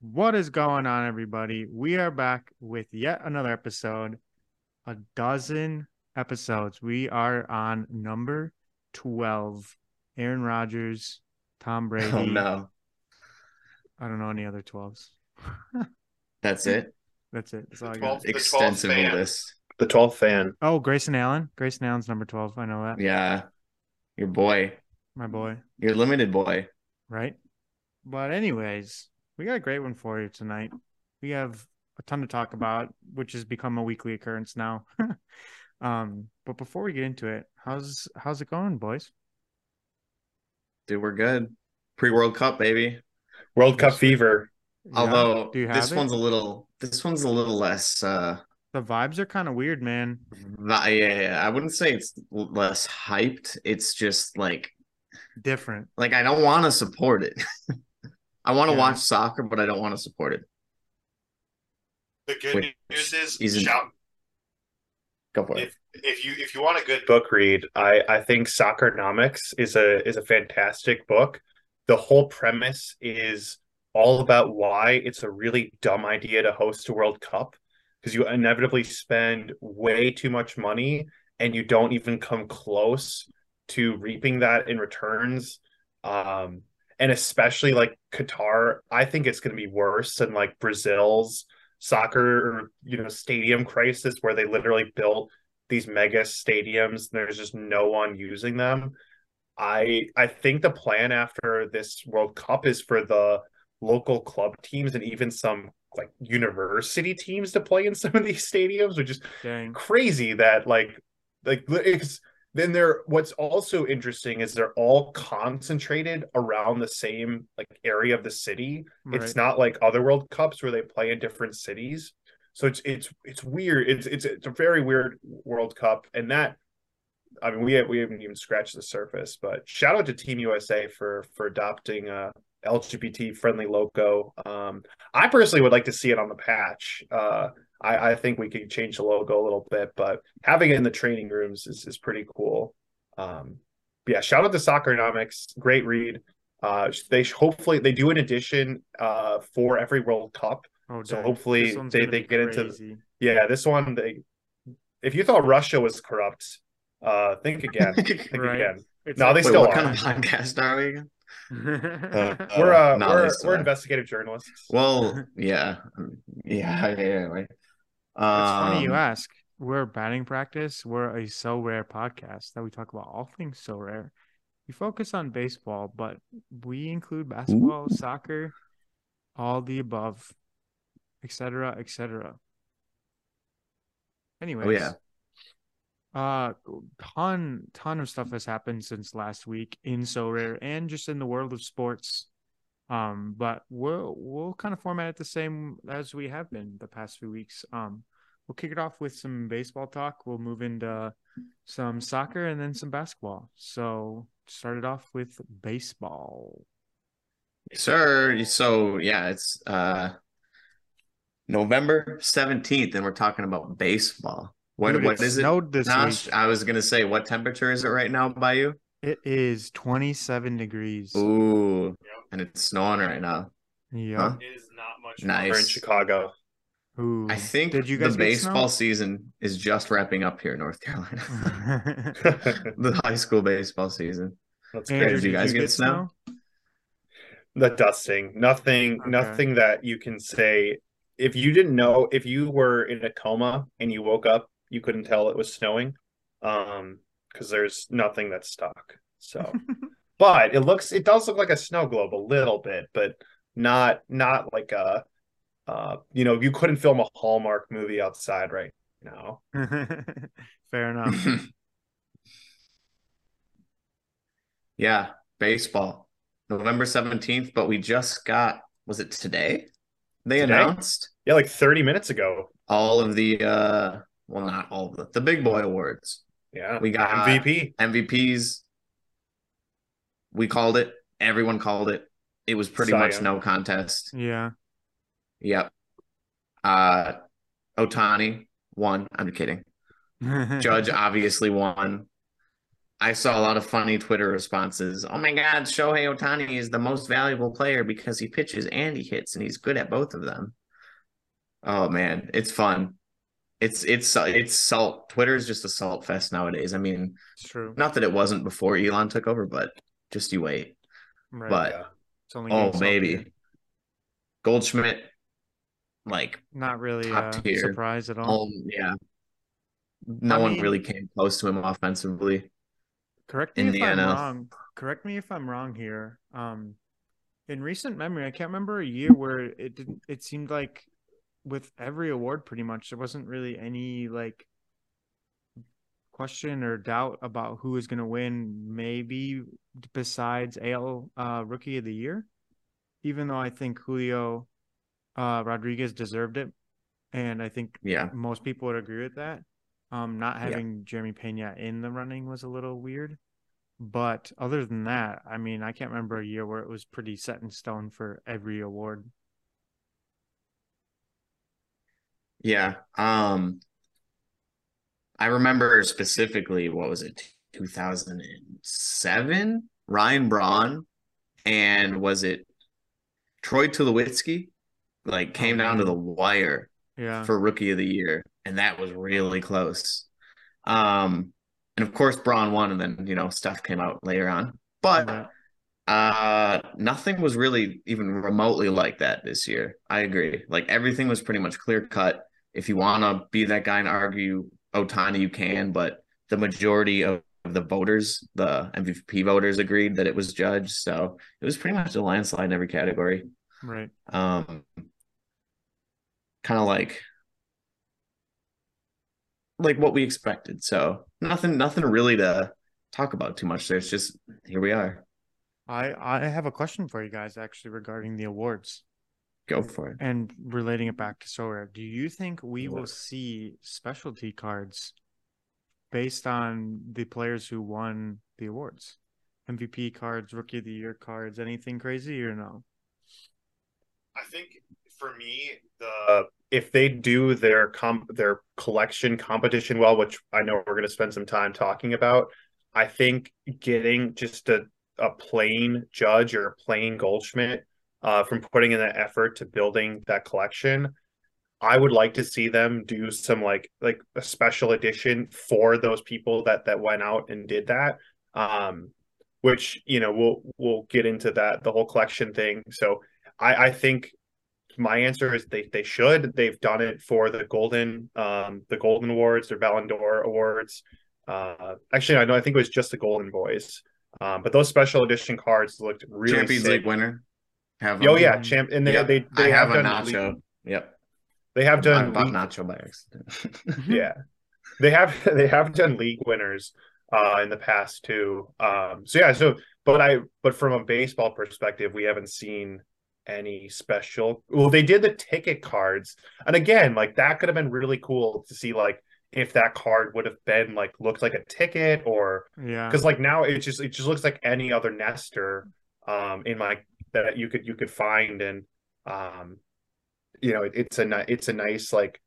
What is going on, everybody? We are back with yet another episode, a dozen episodes. We are on number 12. Aaron Rodgers, Tom oh, Brady. Oh no, I don't know any other 12s. that's it. That's it. That's all I The got. 12 The 12th Extensive fan. list. The 12th fan. Oh, Grayson Allen. Grayson Allen's number 12. I know that. Yeah, your boy, My boy. your limited boy. right? But anyways, we got a great one for you tonight. We have a ton to talk about, which has become a weekly occurrence now. um, but before we get into it, how's how's it going, boys? Dude, we're good. Pre World Cup, baby. World Cup fever. Although do this it? one's a little, this one's a little less. uh the vibes are kind of weird, man. yeah, yeah, I wouldn't say it's less hyped. It's just like, Different. like I don't want to support it. I want to Yeah. watch soccer, but I don't want to support it. The good Which news is isn't- shout Go for it. if if you if you want a good book, Book read. I, I think Soccernomics is a is a fantastic book. The whole premise is all about why it's a really dumb idea to host a World Cup because you inevitably spend way too much money and you don't even come close to reaping that in returns. Um, and especially like Qatar, I think it's going to be worse than like Brazil's soccer, you know, stadium crisis where they literally built these mega stadiums and there's just no one using them. I I think the plan after this World Cup is for the local club teams and even some like university teams to play in some of these stadiums, which is Dang. crazy that like like it's then they're what's also interesting is they're all concentrated around the same like area of the city. It's not like other world cups where they play in different cities. So it's it's it's weird. It's it's it's a very weird world cup. And that i mean we have, we haven't even scratched the surface but shout out to team usa for for adopting a lgbt friendly logo um i personally would like to see it on the patch uh I, I think we could change the logo a little bit, but having it in the training rooms is, is pretty cool. Um, but yeah, shout out to Soccernomics, great read. Uh, they sh- hopefully they do an edition uh for every World Cup. Oh, So hopefully they- they be get into the- Yeah, this one they. If you thought Russia was corrupt, uh, think again. think Right. again. It's No, like- they Wait, still what are. kind of podcast are we again? we're uh, we're they still we're investigative journalists. Well, yeah, yeah, yeah. yeah, right. It's funny you Um, ask. We're batting practice. We're a Sorare podcast that we talk about all things Sorare. We focus on baseball, but we include basketball, soccer, all the above, etc., etc. Anyways, Oh yeah. Uh, ton ton of stuff has happened since last week in Sorare and just in the world of sports. Um, but we'll we'll kind of format it the same as we have been the past few weeks. Um, we'll kick it off with some baseball talk. We'll move into some soccer and then some basketball. So start it off with baseball. Sir, so yeah, it's uh November 17th and we're talking about baseball. What Dude, what it is it? this Nosh? week. I was gonna say what temperature is it right now by you? It is 27 degrees. Ooh, and it's snowing right now. Yeah. Huh? it is not much. Nice. We're in Chicago. Ooh. I think Did you the guys get baseball snow? season is just wrapping up here in North Carolina. the high school baseball season. That's Andrew, Did crazy. you guys you get get snow? the dusting nothing Okay. nothing that you can say if you didn't know if you were in a coma and you woke up you couldn't tell it was snowing um because there's nothing that's stuck so but it looks it does look like a snow globe a little bit but not not like a uh you know you couldn't film a hallmark movie outside right now Fair enough. Yeah, baseball. November 17th, but we just got was it today? They Today? announced yeah like 30 minutes ago all of the uh well not all of the the big boy awards. yeah We got mvp MVPs. We called it. Everyone called it. It was pretty Cy much Young. no contest. Yeah. Yep. Uh, Ohtani won. I'm kidding. Judge obviously won. I saw a lot of funny Twitter responses. Oh my God, Shohei Ohtani is the most valuable player because he pitches and he hits, and he's good at both of them. Oh man, it's fun. It's it's it's salt. Twitter is just a salt fest nowadays. I mean, It's true. not that it wasn't before Elon took over, but just you wait. Right. But Yeah. It's only oh getting maybe saltier. Goldschmidt, like Not really top a tier. surprise at all. oh yeah, no I one mean- really came close to him offensively. Correct me if I'm wrong. Correct me if I'm wrong here. Um, in recent memory, I can't remember a year where it didn't. It seemed like with every award, pretty much there wasn't really any like question or doubt about who was going to win. Maybe besides AL uh, Rookie of the Year, even though I think Julio uh, Rodriguez deserved it, and I think Yeah, most people would agree with that. Um, not Yeah. having Jeremy Pena in the running was a little weird. But other than that, I mean, I can't remember a year where it was pretty set in stone for every award. Yeah. Um, I remember specifically what was it, two thousand and seven? Ryan Braun, and was it Troy Tulowitzki? Like came down to the wire Yeah. for rookie of the year, and that was really close. Um, and of course Braun won, and then you know stuff came out later on, but Right. uh, nothing was really even remotely like that this year. I agree. Like everything was pretty much clear cut. If you want to be that guy and argue Ohtani, you can, but the majority of the voters, the MVP voters, agreed that it was Judge. So it was pretty much a landslide in every category. Right. Um, kind of like like what we expected. So nothing, nothing really to talk about too much. There's just here we are. I I have a question for you guys actually regarding the awards Go for it. and relating it back to Sora. Do you think we will see specialty cards based on the players who won the awards? MVP cards, rookie of the year cards, anything crazy or no? I think for me, the if they do their comp their collection competition well, which I know we're going to spend some time talking about, I think getting just a a plain judge or a plain Goldschmidt uh, from putting in that effort to building that collection, I would like to see them do some like like a special edition for those people that that went out and did that. Um, which you know we'll we'll get into that the whole collection thing. So I I think my answer is they they should. They've done it for the golden um the golden awards, their Ballon d'Or awards. Uh actually I know I think it was just the golden boys. Um but those special edition cards looked really Champions sick. League winner. Have Oh them. yeah, champ and they Yep. they, they I have, have, a nacho. league- Yep. they have I done bought league- nacho by accident. yeah. They have they have done league winners uh in the past too. Um so yeah, so but I but from a baseball perspective, we haven't seen any special well they did the ticket cards and again like that could have been really cool to see like if that card would have been like looked like a ticket or Yeah. because like now it just it just looks like any other nester um in my that you could you could find and um you know it, it's a it's a nice like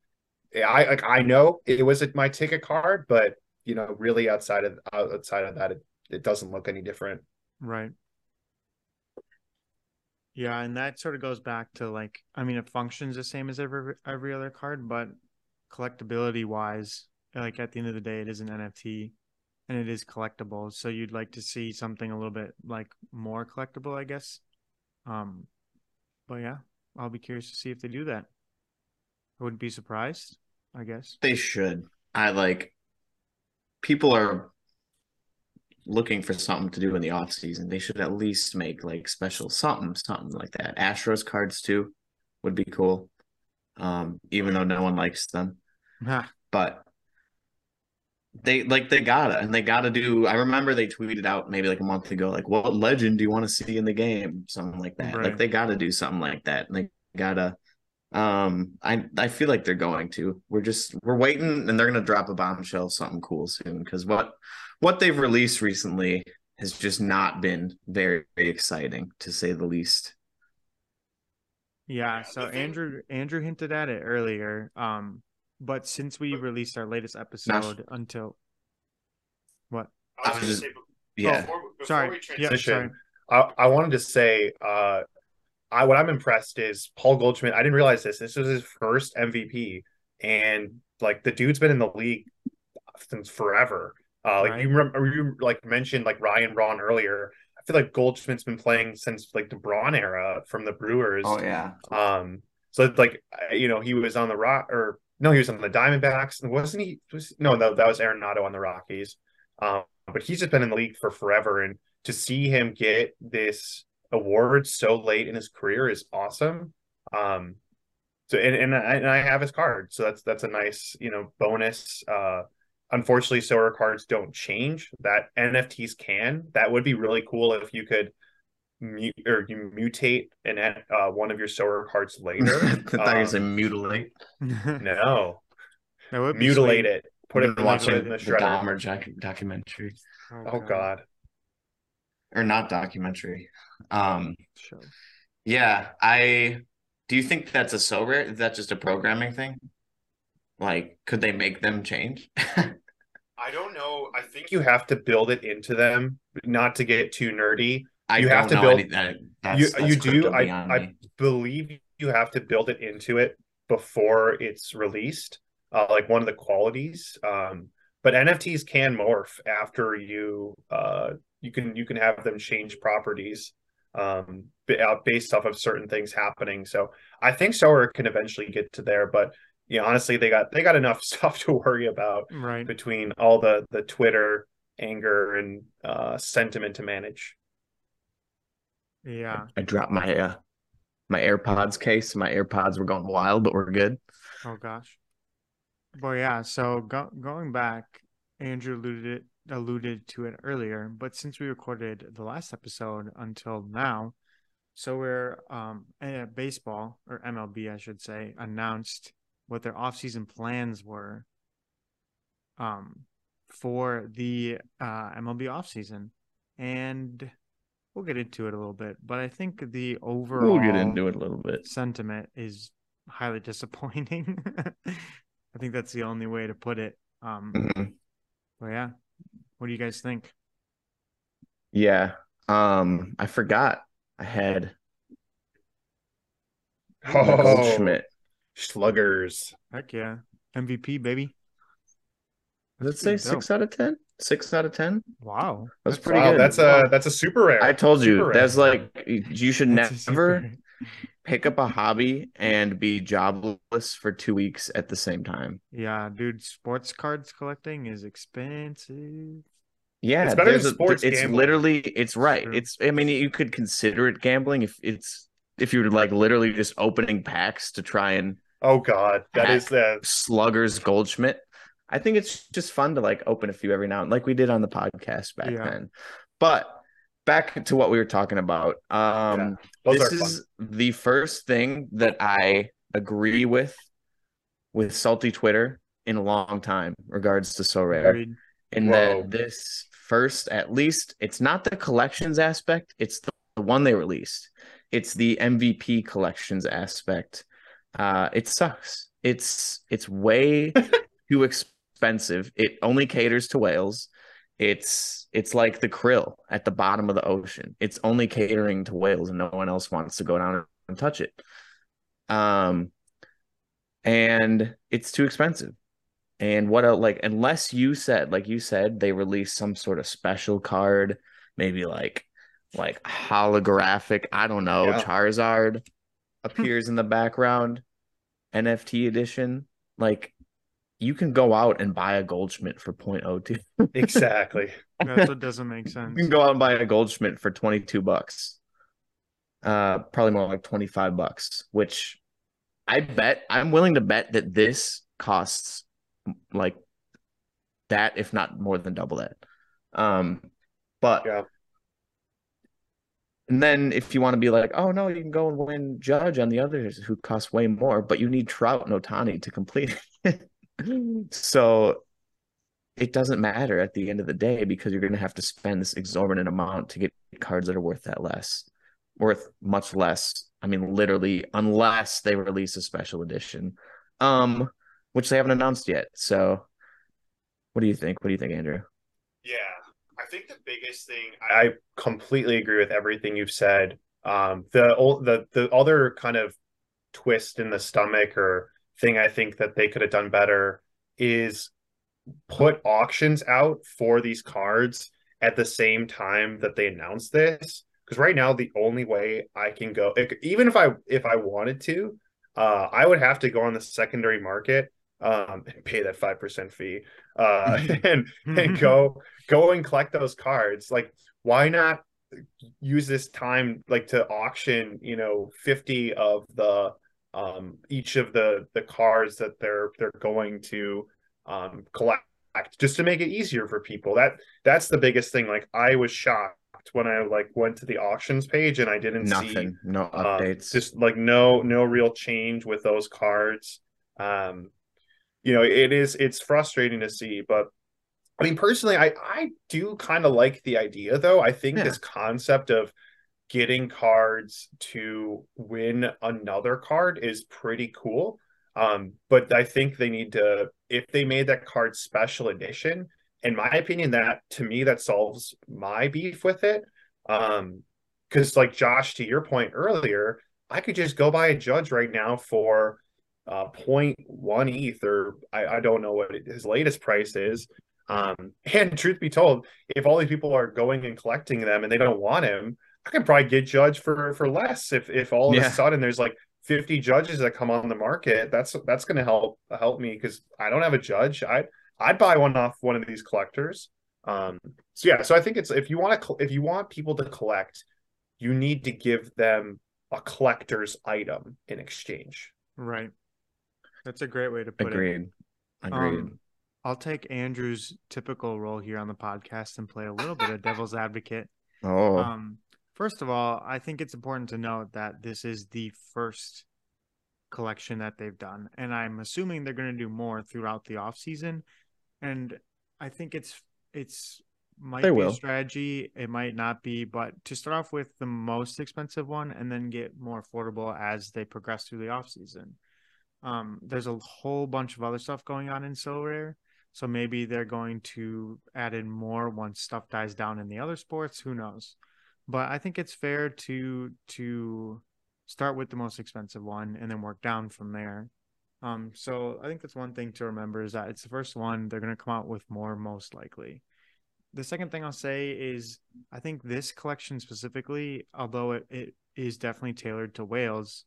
I like I know it was my ticket card but you know really outside of outside of that it, it doesn't look any different Right. Yeah, and that sort of goes back to like I mean it functions the same as every every other card, but collectability wise, like at the end of the day it is an NFT and it is collectible. So you'd like to see something a little bit like more collectible, I guess. Um but yeah, I'll be curious to see if they do that. I wouldn't be surprised, I guess. they should. I like people are looking for something to do in the off season. They should at least make like special something, something like that. Astros cards too would be cool. Um, even though no one likes them. But they like they gotta and they gotta do i remember they tweeted out maybe like a month ago like what legend do you want to see in the game something like that Right. like they gotta do something like that and they gotta um i i feel like they're going to we're just we're waiting and they're gonna drop a bombshell something cool soon because what what they've released recently has just not been very, very exciting to say the least Yeah, Yeah, so Andrew Andrew hinted at it earlier. Um, but since we released our latest episode until what? I I was was gonna just- say, Yeah. before, before Sorry. Yeah, sorry. I, I wanted to say, uh, I what I'm impressed is Paul Goldschmidt. I didn't realize this. This was his first MVP, and like the dude's been in the league since forever. Uh, like Right. you remember, you like mentioned like Ryan Braun earlier. I feel like Goldschmidt's been playing since like the Braun era from the Brewers. Oh yeah. Um, so like uh, you know he was on the rock or no, he was on the Diamondbacks. Wasn't he? Was, no, no, that was Arenado on the Rockies. Um, but he's just been in the league for forever, and to see him get this award so late in his career is awesome. Um, so and and I, and I have his card, so that's that's a nice you know bonus. Uh, unfortunately, our cards don't change. That NFTs can. That would be really cool if you could mute or you mutate and uh, one of your Sorare cards later. I thought you were gonna say Um, mutilate. no, that would mutilate sweet. it. Put it, I've put it watching in the the shredder. Dahmer doc- documentary Oh God. or not documentary. Um, Show. yeah, I do you think that's a Sorare? Is that just a programming thing? Like, could they make them change? I don't know. I I think think you have to build it into them, not to get too nerdy. I You have to build- any, that, that's, you that's you do. I I me. believe you have to build it into it before it's released. Uh, like one of the qualities. Um, but NFTs can morph after you. Uh, you can you can have them change properties. Um, based off of certain things happening. So I think Sorare can eventually get to there, but yeah, honestly, they got they got enough stuff to worry about. Right. between all the the Twitter anger and uh, sentiment to manage. Yeah. I dropped my uh, my AirPods case. My AirPods were going wild, but we're good. Oh gosh. But yeah, so go, going back, Andrew alluded it, alluded to it earlier, but since we recorded the last episode until now, so we're um eh, baseball or MLB I should say announced what their offseason plans were um for the uh MLB offseason. And we'll get into it a little bit, but I think the overall We'll get into it a little bit. sentiment is highly disappointing. I think that's the only way to put it. Um, Mhm. but yeah, what do you guys think? Yeah. Um, I forgot I had Oh, Goldschmidt. sluggers. Heck yeah, MVP baby! Does it say Pretty six out of ten? Six out of ten? Wow, That's pretty Wow, good. that's a that's a super rare. I told you Super that's rare. like you should That's never pick up a hobby and be jobless for two weeks at the same time. Yeah, dude, sports cards collecting is expensive. Yeah, It's better than there's a- it's gambling. literally it's right. True. It's I mean you could consider it gambling if it's if you're like literally just opening packs to try and oh God, that is the sluggers Goldschmidt. I think it's just fun to like open a few every now and like we did on the podcast back Yeah. then. But back to what we were talking about. Um those this is the first thing that I agree with with salty Twitter in a long time regards to Sorare. In Whoa. that this first, at least, it's not the collections aspect, it's the, the one they released. It's the MVP collections aspect. Uh it sucks. It's it's way too expensive. It only caters to whales. It's it's like the krill at the bottom of the ocean. It's only catering to whales, and no one else wants to go down and touch it. Um, and it's too expensive. And what else? Like, unless you said, like you said, they release some sort of special card, maybe like like holographic. I don't know. Yeah. Charizard appears in the background, NFT edition. Like, you can go out and buy a Goldschmidt for 0.02. exactly. That's what doesn't make sense. You can go out and buy a Goldschmidt for 22 bucks. Uh, probably more like 25 bucks, which I bet I'm willing to bet that this costs like that, if not more than double that. Um, but Yeah. and then if you want to be like, oh no, you can go and win Judge on the others who cost way more, but you need Trout and Ohtani to complete it. so it doesn't matter at the end of the day because you're going to have to spend this exorbitant amount to get cards that are worth that less. worth much less. I mean, literally, unless they release a special edition, um, which they haven't announced yet. So, what do you think? What do you think, Andrew? Yeah, I think the biggest thing I completely agree with everything you've said. Um, the the the other kind of twist in the stomach or thing I think that they could have done better is put auctions out for these cards at the same time that they announce this. Because right now the only way I can go even if I if I wanted to uh I would have to go on the secondary market um and pay that 5% fee uh and and go go and collect those cards. Like why not use this time like to auction you know 50 of the um each of the the cards that they're they're going to um collect just to make it easier for people. That that's the biggest thing. Like i was shocked when i like went to the auctions page and i didn't Nothing, see no um, updates. just like no no real change with those cards. Um you know it is it's frustrating to see but i mean personally i i do kind of like the idea though. I think Yeah. this concept of getting cards to win another card is pretty cool. Um but i think they need to if they made that card special edition in my opinion that to me that solves my beef with it. Um because like josh to your point earlier i could just go buy a judge right now for uh 0.1 eth or I, I don't know what his latest price is. Um and truth be told if all these people are going and collecting them and they don't want him i can probably get judge for for less if if all of Yeah. a sudden there's like 50 judges that come on the market that's that's going to help help me because i don't have a judge i i'd buy one off one of these collectors um so yeah so i think it's if you want to if you want people to collect you need to give them a collector's item in exchange Right. That's a great way to put it. Agreed. Agreed. Um, I'll take Andrew's typical role here on the podcast and play a little bit of devil's advocate. oh, Um, first of all, I think it's important to note that this is the first collection that they've done, and I'm assuming they're going to do more throughout the off season. And I think it's it's might They be will. a strategy, it might not be, but to start off with the most expensive one and then get more affordable as they progress through the off season. Um, there's a whole bunch of other stuff going on in Sorare. So maybe they're going to add in more once stuff dies down in the other sports. Who knows? But I think it's fair to to start with the most expensive one and then work down from there. Um, so I think that's one thing to remember is that it's the first one. They're going to come out with more most likely. The second thing I'll say is I think this collection specifically, although it, it is definitely tailored to whales,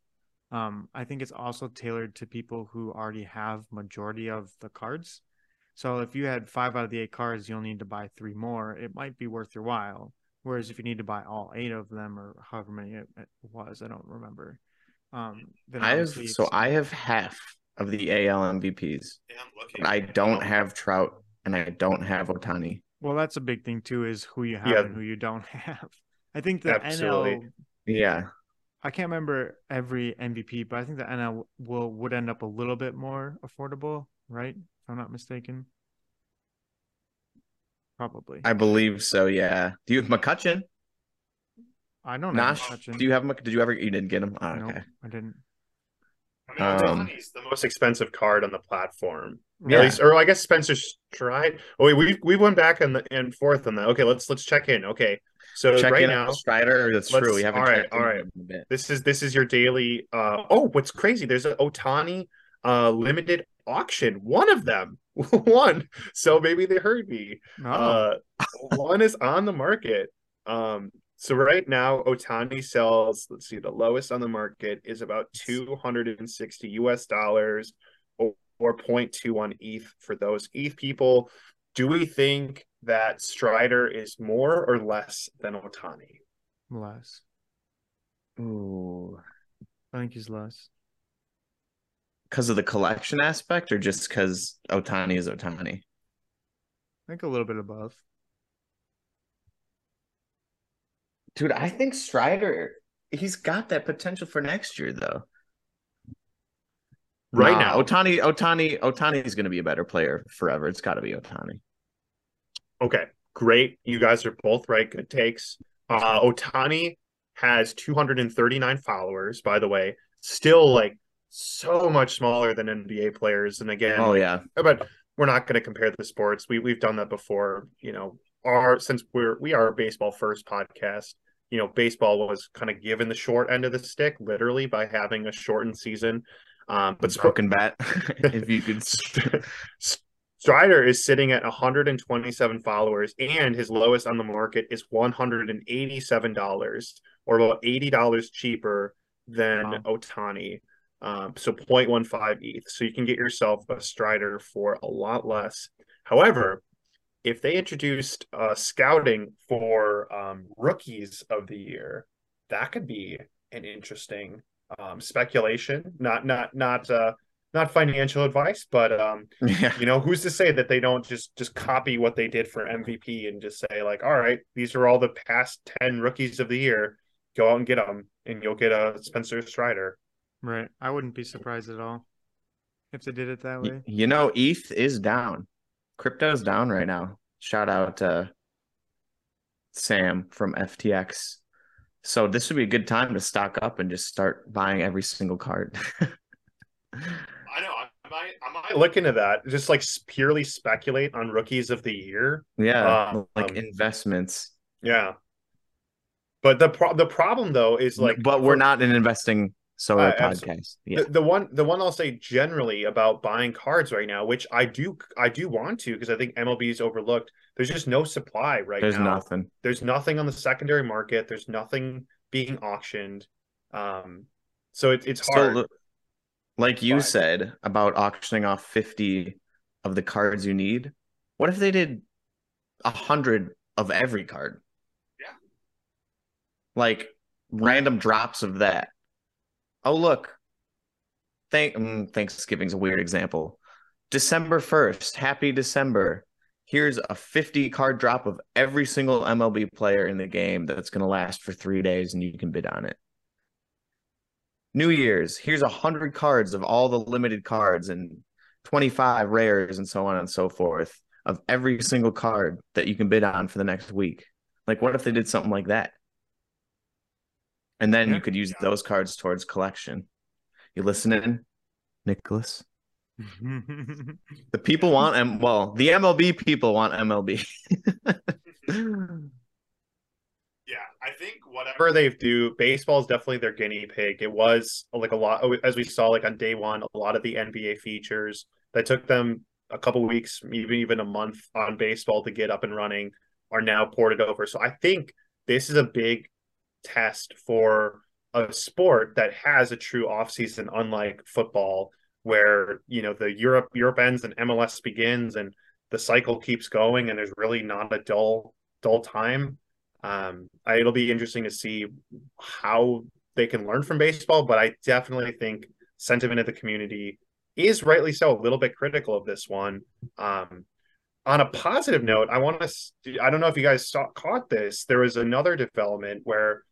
um, I think it's also tailored to people who already have majority of the cards. So if you had five out of the eight cards, you'll need to buy three more. It might be worth your while. Whereas if you need to buy all eight of them or however many it, it was, I don't remember. Um, then I have so I have half of the AL MVPs. am looking. I don't have Trout and I don't have Ohtani. well, that's a big thing too, is who you have Yeah. and who you don't have. I think the Absolutely. NL Yeah, I can't remember every MVP, but I think the NL will would end up a little bit more affordable, right? If I'm not mistaken. Probably. I believe so. Yeah. Do you have McCutcheon? I don't know. Nash? Do you have Mc? Did you ever? You didn't get him. Oh, Nope, okay. I didn't. I mean, Um, Ohtani's the most most expensive card on the platform Yeah. At least, or I guess Spencer Strider. Oh, wait, we we went back and and forth on that. Okay, let's let's check in. Okay, so Check right in now on Strider. That's true. We haven't. all right, checked in all on right. him in a bit. this is this is your daily. Uh oh, what's crazy? There's an Ohtani uh limited auction. One of them, one. So maybe they heard me. No. Uh, one is on the market. Um, so right now, Ohtani sells. Let's see, the lowest on the market is about two hundred and sixty U.S. dollars, or, or 0.21 ETH for those ETH people. Do we think that Strider is more or less than Ohtani? less. Ooh, I think he's less. Because of the collection aspect, or just because Ohtani is Ohtani? I think a little bit above. Dude, I think Strider. He's got that potential for next year, though. Right Nah, now, Ohtani, Ohtani, Ohtani is going to be a better player forever. It's got to be Ohtani. Okay, great. You guys are both right. Good takes. Uh, Ohtani has 239 followers, by the way, still like so much smaller than NBA players. And again, Oh yeah. but we're not going to compare the sports. We we've done that before. You know, our since we're we are a baseball first podcast. You know, baseball was kind of given the short end of the stick, literally by having a shortened season. Um, but broken bat. if you could Strider is sitting at 127 followers, and his lowest on the market is 187 dollars, or about 80 dollars cheaper than Wow. Ohtani. Um, so 0.15 ETH. So you can get yourself a Strider for a lot less. However, if they introduced uh, scouting for um, rookies of the year, that could be an interesting um, speculation. Not not not uh, not financial advice, but um, yeah. you know who's to say that they don't just just copy what they did for mvp and just say like all right these are all the past 10 rookies of the year go out and get them and you'll get a spencer strider Right. I wouldn't be surprised at all if they did it that way. You know, ETH is down. Crypto's down right now. Shout out to Sam from FTX. So this would be a good time to stock up and just start buying every single card. I know. I might. I might i look into that just like purely speculate on rookies of the year yeah, like Um, investments. yeah but the pro- the problem though is like but we're not an investing solar Uh, podcast. Yeah. the, the one the one I'll say generally about buying cards right now, which I do I do want to because I think MLB is overlooked. There's just no supply right There's now. There's nothing. There's nothing on the secondary market. There's nothing being auctioned. Um, so it, it's hard. So, like you But- said about auctioning off 50 of the cards you need, what if they did a hundred of every card? Yeah. Like random drops of that. Oh, look. Thank mm, Thanksgiving's a weird example. December 1st, happy December. Here's a 50 card drop of every single MLB player in the game that's going to last for three days and you can bid on it. New Year's, here's a hundred cards of all the limited cards and 25 rares and so on and so forth of every single card that you can bid on for the next week. Like, what if they did something like that? And then Yeah. you could use those cards towards collection. You listening, Nicholas? The people want M. Well, the MLB people want MLB. Yeah, I think whatever. whatever they do, baseball is definitely their guinea pig. It was like a lot, oh, as we saw, like on day one, a lot of the NBA features that took them a couple weeks, even even a month on baseball to get up and running, are now ported over. So I think this is a big test for a sport that has a true offseason, unlike football, where you know the Europe Europe ends and MLS begins, and the cycle keeps going, and there's really not a dull dull time. Um, I, it'll be interesting to see how they can learn from baseball, but I definitely think sentiment of the community is rightly so a little bit critical of this one. Um, on a positive note, I want to, I don't know if you guys saw, caught this. There was another development where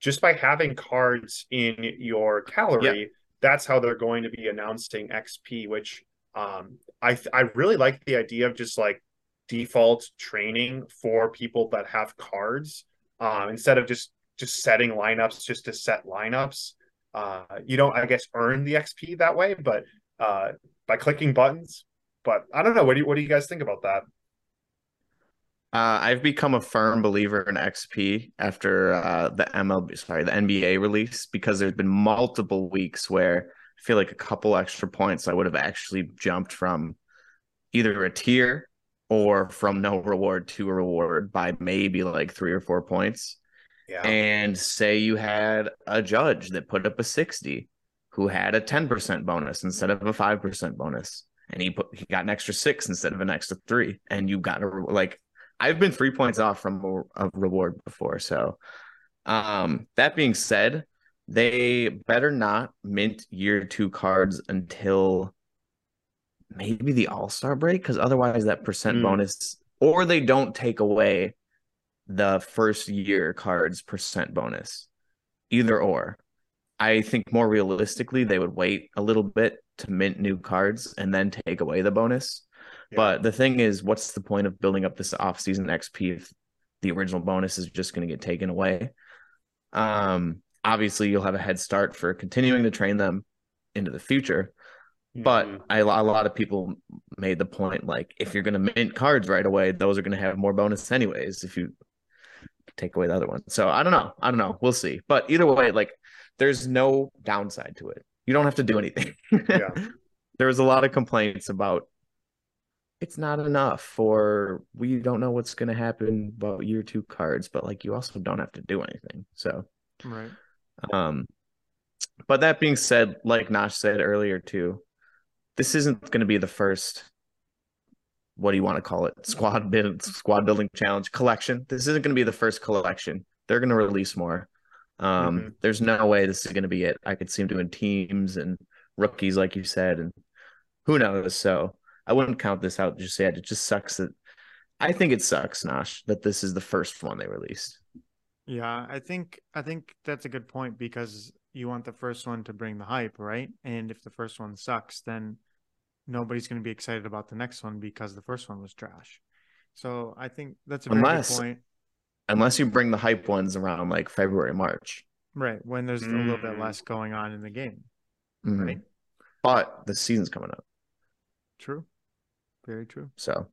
just by having cards in your gallery, that's how they're going to be announcing XP, which um, I, th- I really like the idea of just like default training for people that have cards um, instead of just just setting lineups just to set lineups. Uh, you don't, I guess, earn the XP that way, but uh, by clicking buttons. But I don't know. What do you what do you guys think about that? Uh, I've become a firm believer in XP after uh, the MLB, sorry, the NBA release because there's been multiple weeks where I feel like a couple extra points I would have actually jumped from either a tier or from no reward to a reward by maybe like three or four points. Yeah, And say you had a judge that put up a 60 who had a 10% bonus instead of a 5% bonus. And he put he got an extra six instead of an extra three. And you got a like I've been three points off from a, reward before. So um that being said, they better not mint year two cards until maybe the all-star break, because otherwise that percent Mm. bonus or they don't take away the first year cards percent bonus. Either or. I think more realistically, they would wait a little bit to mint new cards and then take away the bonus. Yeah. But the thing is, what's the point of building up this offseason XP if the original bonus is just going to get taken away? Um, obviously, you'll have a head start for continuing to train them into the future. But Mhm. I, a lot of people made the point like if you're going to mint cards right away, those are going to have more bonus anyways if you take away the other one. So I don't know. I don't know. We'll see. But either way, like there's no downside to it. You don't have to do anything. Yeah. there was a lot of complaints about it's not enough or we don't know what's going to happen about year two cards, but like you also don't have to do anything. So Right. um, but that being said, like Nash said earlier too, this isn't going to be the first. What do you want to call it? Squad build, squad building challenge collection. This isn't going to be the first collection. They're going to release more. Um, Mhm. There's no way this is going to be it. I could see them doing teams and rookies, like you said, and who knows. So I wouldn't count this out just yet. It just sucks that. I think it sucks, Nash, that this is the first one they released. Yeah, I think I think that's a good point because you want the first one to bring the hype, right? And if the first one sucks, then nobody's going to be excited about the next one because the first one was trash. So I think that's a very Unless- good point. Unless you bring the hype ones around like February, March. Right, when there's a little bit Mm. less going on in the game, Mhm. right? But the season's coming up, True. Very true. so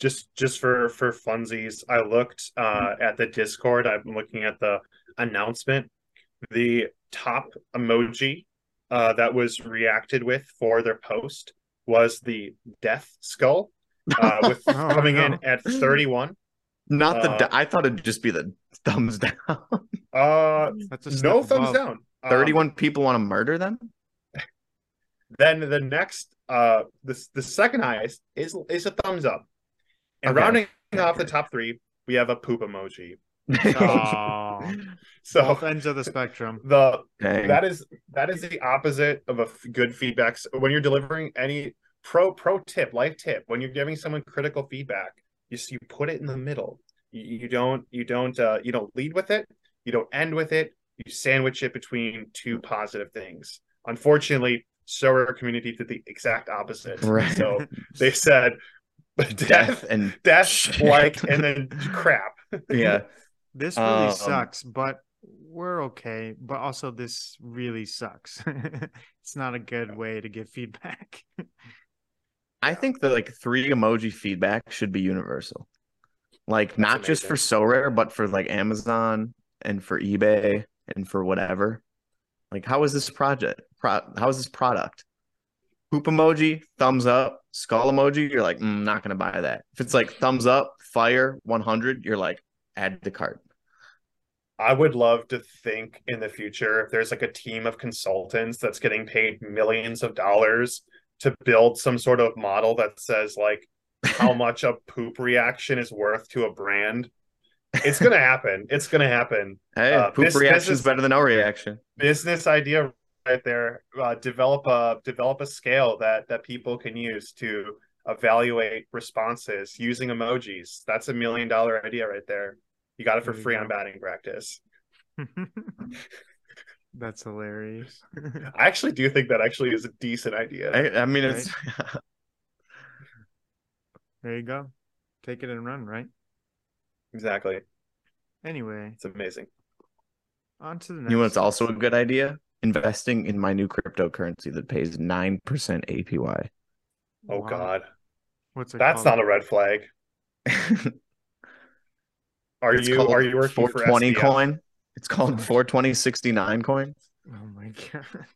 just just for for funsies i looked uh at the discord i'm looking at the announcement the top emoji uh that was reacted with for their post was the death skull uh with Oh, coming no. in at 31 not the. Uh, da- I thought it'd just be the thumbs down. uh That's a no thumbs above. down Um, Thirty-one people want to murder them. Then the next uh the, the second highest is is a thumbs up. And Okay. rounding off the top three we have a poop emoji. So Both ends of the spectrum. the Dang. that is that is the opposite of a f- good feedback. S- when you're delivering any pro pro tip life tip when you're giving someone critical feedback you you put it in the middle. You, you don't you don't uh you don't lead with it. You don't end with it. You sandwich it between two positive things. Unfortunately so our community did the exact opposite Right. so they said death death and death shit. like and then crap yeah. This really Um, sucks, but we're okay. But also, this really sucks. it's not a good way to give feedback. I think that like three emoji feedback should be universal. Like not just for Sorare, but for like Amazon and for eBay and for whatever. Like, how was this project? Pro- how is this product? Poop emoji, thumbs up, skull emoji. You're like, mm, not gonna buy that. If it's like thumbs up, fire, 100, you're like, add to cart. I would love to think in the future if there's like a team of consultants that's getting paid millions of dollars to build some sort of model that says like how much a poop reaction is worth to a brand. It's gonna happen. It's gonna happen. Hey, Uh, poop reaction's is- better than no reaction. Business idea right there. Uh, develop a develop a scale that that people can use to evaluate responses using emojis. That's a million dollar idea right there. You got it for There you free on batting practice. That's hilarious. I actually do think that actually is a decent idea. I, I mean, it's there you go. Take it and run, right? exactly. Anyway, It's amazing. on to the next. you know what's also a good idea? Investing in my new cryptocurrency that pays 9% APY. Oh Wow. God, What's it that's called? not a red flag. Are It's you called are you working for 420 SBF? coin? It's called 42069 coin. Oh my god.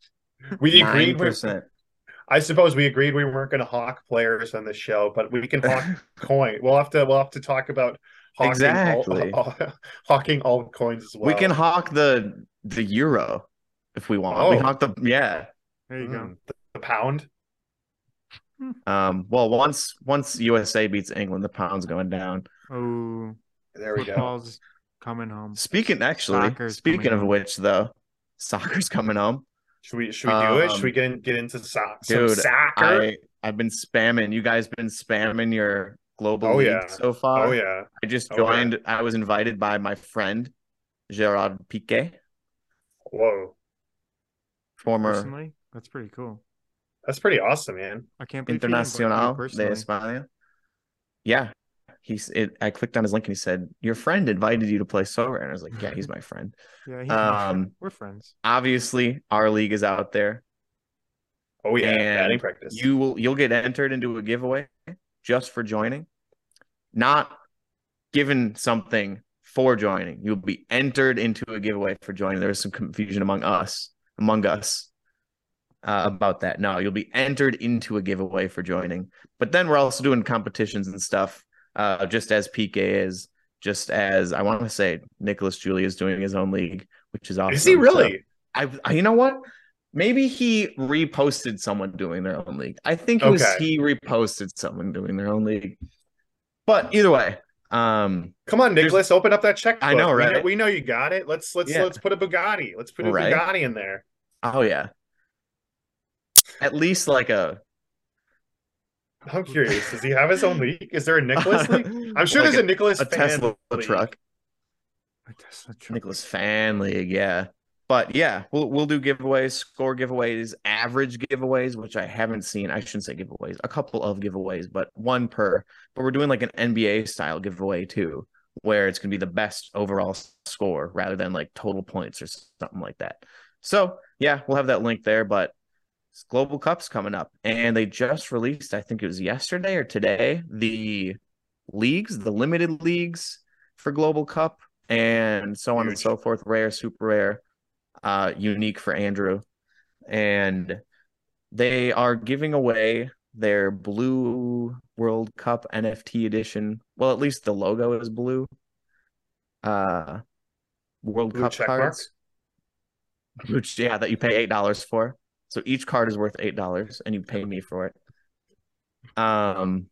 We agreed. 9%. I suppose we agreed we weren't going to hawk players on the show, but we can hawk coin. We'll have to we'll have to talk about hawking Exactly. all, hawking all coins as well. We can hawk the the euro if we want. We Oh. hawk the yeah. There you go. Mm, the, the pound. Um well once once USA beats England, the pound's going down. Oh, There we go. football's coming home. Speaking actually, Soccer's speaking of home. which though, soccer's coming home. Should we should we do it? Should Um, we get in, get into so- some Dude, soccer? I I've been spamming. You guys been spamming your global Oh, league yeah. so far. oh yeah. I just Oh, yeah. joined. I was invited by my friend Gerard Piqué, Whoa, former Personally, that's pretty cool. that's pretty awesome, man. I can't believe he invited you Internacional de personally. España. Yeah, he's it, I clicked on his link and he said, Your friend invited you to play Sorare. And I was like, Yeah, he's my friend. Yeah, he's my friend. Um, we're friends. Obviously, our league is out there. Oh yeah, And batting practice. You will you'll get entered into a giveaway just for joining, not given something for joining. You'll be entered into a giveaway for joining. There was some confusion among us, among us, uh, about that. No, you'll be entered into a giveaway for joining. But then we're also doing competitions and stuff, uh, just as PK is, just as I want to say Nicolas Julia is doing his own league, which is awesome. Is he So- really? I, I you know what? Maybe he reposted someone doing their own league. I think it was he reposted someone doing their own league. But either way, um, Come on, Nicolas, open up that checkbook. I know, We right? We know, you got it. Let's let's Yeah. let's put a Bugatti. Let's put a Right? Bugatti in there. Oh yeah, at least like a I'm curious. Does he have his own league? Is there a Nicolas league? I'm sure like there's a, Nicolas a Tesla league. truck, A Tesla truck. Nicolas fan league, yeah. But yeah, we'll we'll do giveaways, score giveaways, average giveaways, which I haven't seen. I shouldn't say giveaways, a couple of giveaways, but one per. But we're doing like an NBA style giveaway too, where it's gonna be the best overall score rather than like total points or something like that. So yeah, we'll have that link there. But Global Cup's coming up, and they just released, I think it was yesterday or today, the leagues, the limited leagues for Global Cup, and so on and so forth. Rare, super rare, uh, unique for Andrew, and they are giving away their blue World Cup NFT edition. Well, at least the logo is blue. Uh, World Blue Cup check mark? Cards. Which yeah, that you pay eight dollars for. So each card is worth eight dollars, and you pay me for it. Um,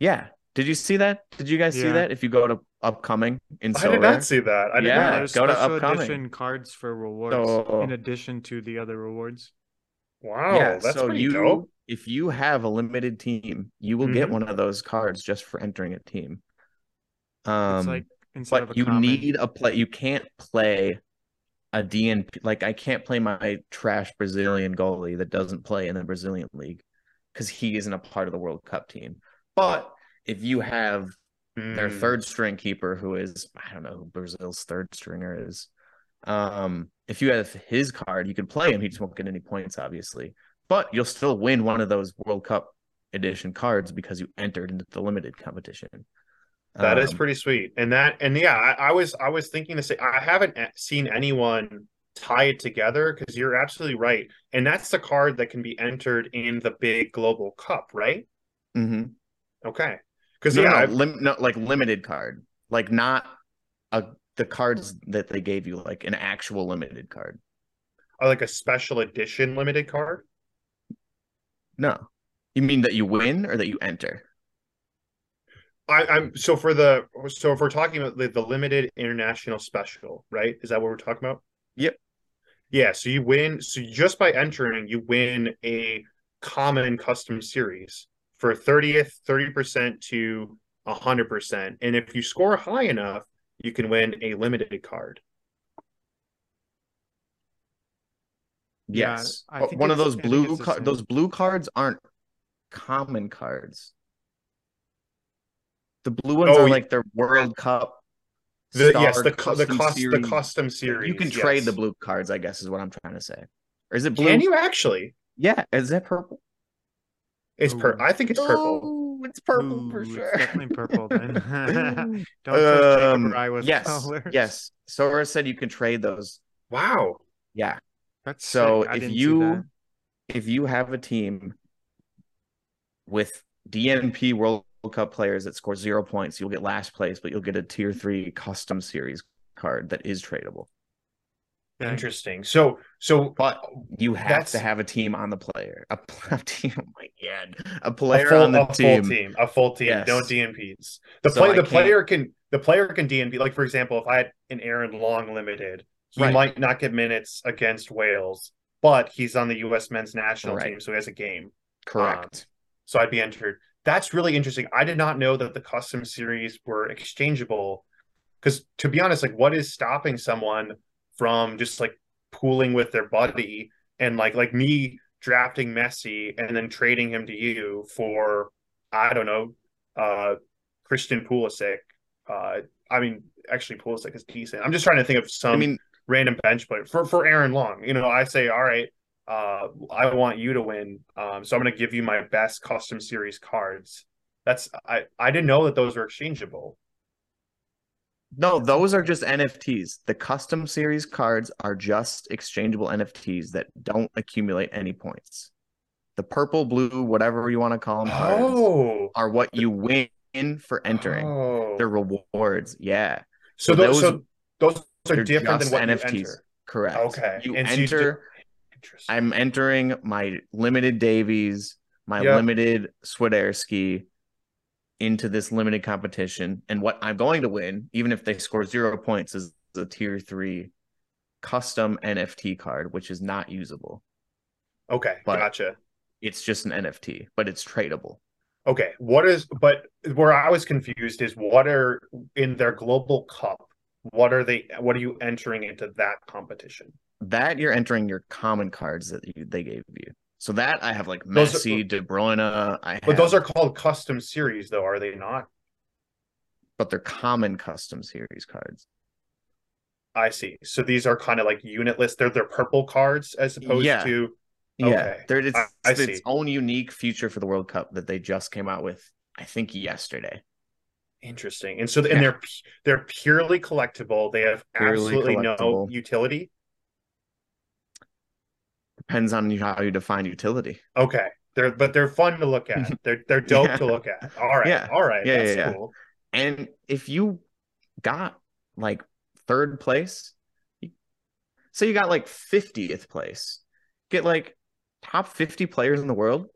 yeah. Did you see that? Did you guys see that? If you go to upcoming in I so did rare, not see that. I did Yeah. not. There's go to special upcoming. edition cards for rewards So- in addition to the other rewards. Wow, yeah. that's so pretty you, dope. if you have a limited team, you will get Mhm. one of those cards just for entering a team. Um, it's like instead of but a you common, need a play. You can't play a DNP. Like I can't play my trash Brazilian goalie that doesn't play in the Brazilian league because he isn't a part of the World Cup team. But if you have their Mm. third string keeper, who is I don't know who Brazil's third stringer is. Um, if you have his card, you can play him. He just won't get any points, obviously, but you'll still win one of those World Cup edition cards because you entered into the limited competition. That is Um, pretty sweet. And that and yeah, I, I was I was thinking to say I haven't seen anyone tie it together because you're absolutely right. And that's the card that can be entered in the big global cup, right? Mm-hmm. Okay. Because No, yeah, no, lim- no, like limited card, like not a the cards that they gave you, like an actual limited card. or like a special edition limited card. No, you mean that you win or that you enter? I, I'm so for the so if we're talking about the, the limited international special, right? Is that what we're talking about? Yep. Yeah, so you win so just by entering, you win a common custom series for 30th, 30% to 100%. And if you score high enough, you can win a limited card. Yeah, Yes, oh, I think one of those blue it's car- those blue cards aren't common cards. The blue ones Oh, are like their World Cup. The, yes, the cu- the custom cost the series. custom series. You can trade the blue cards, I guess, is what I'm trying to say. Or is it blue? Can you actually? Yeah, is that purple? It's purple. I think it's purple. Oh, it's purple for Ooh, it's sure. definitely purple then. Don't trust Jacob um, Rye with yes, colors. yes. Sora said you can trade those. Wow. Yeah. That's So sick. If you if you have a team with DNP World Cup players that score zero points, you'll get last place, but you'll get a tier three custom series card that is tradable. Interesting. So so But you have That's- to have a team on the player. A, a team. Oh my god, a a player full, on the a team. full team, a full team, Yes. no DNPs. The So play, the player can, the player can DNP. Like for example, if I had an Aaron Long limited, he Right. might not get minutes against Wales, but he's on the U.S. men's national Right. team, so he has a game. Correct. Um, so I'd be entered. That's really interesting. I did not know that the custom series were exchangeable. Because to be honest, like, what is stopping someone from just like pooling with their buddy and like like me drafting Messi and then trading him to you for I don't know, uh, Christian Pulisic. Uh, I mean, actually, Pulisic is decent. I'm just trying to think of some I mean, random bench player for for Aaron Long. You know, I say, all right, uh, I want you to win, um, so I'm going to give you my best custom series cards. That's I I didn't know that those were exchangeable. no, those are just NFTs. The custom series cards are just exchangeable NFTs that don't accumulate any points. The purple, blue, whatever you want to call them, Oh, are what you win for entering. Oh. They're rewards. Yeah, so so those, those- so those are different than what NFTs. enter. correct. Okay, You and so you enter. I'm entering my limited Davies, my Yeah. limited Swiderski into this limited competition. And what I'm going to win, even if they score zero points, is a tier three custom NFT card, which is not usable. okay, but- gotcha. It's just an NFT, but it's tradable. Okay, what is but where I was confused is what are in their global cup? What are they? What are you entering into that competition? That you're entering your common cards that you, they gave you. So that I have like Those are- Messi, De Bruyne. I have, But those are called custom series, though, are they not? but they're common custom series cards. I see. So these are kind of like unit. They're they're purple cards as opposed Yeah. to Yeah, Okay. there it's, I- I it's see. its own unique feature for the World Cup that they just came out with. I think yesterday. interesting. And so and Yeah. they're they're purely collectible. They have Purely absolutely no utility. Depends on how you define utility. Okay. They're but they're fun to look at. They're they're dope Yeah. to look at. All right. Yeah. All right. Yeah, That's yeah, yeah. cool. And if you got like third place, you, say you got like 50th place, get like top 50 players in the world,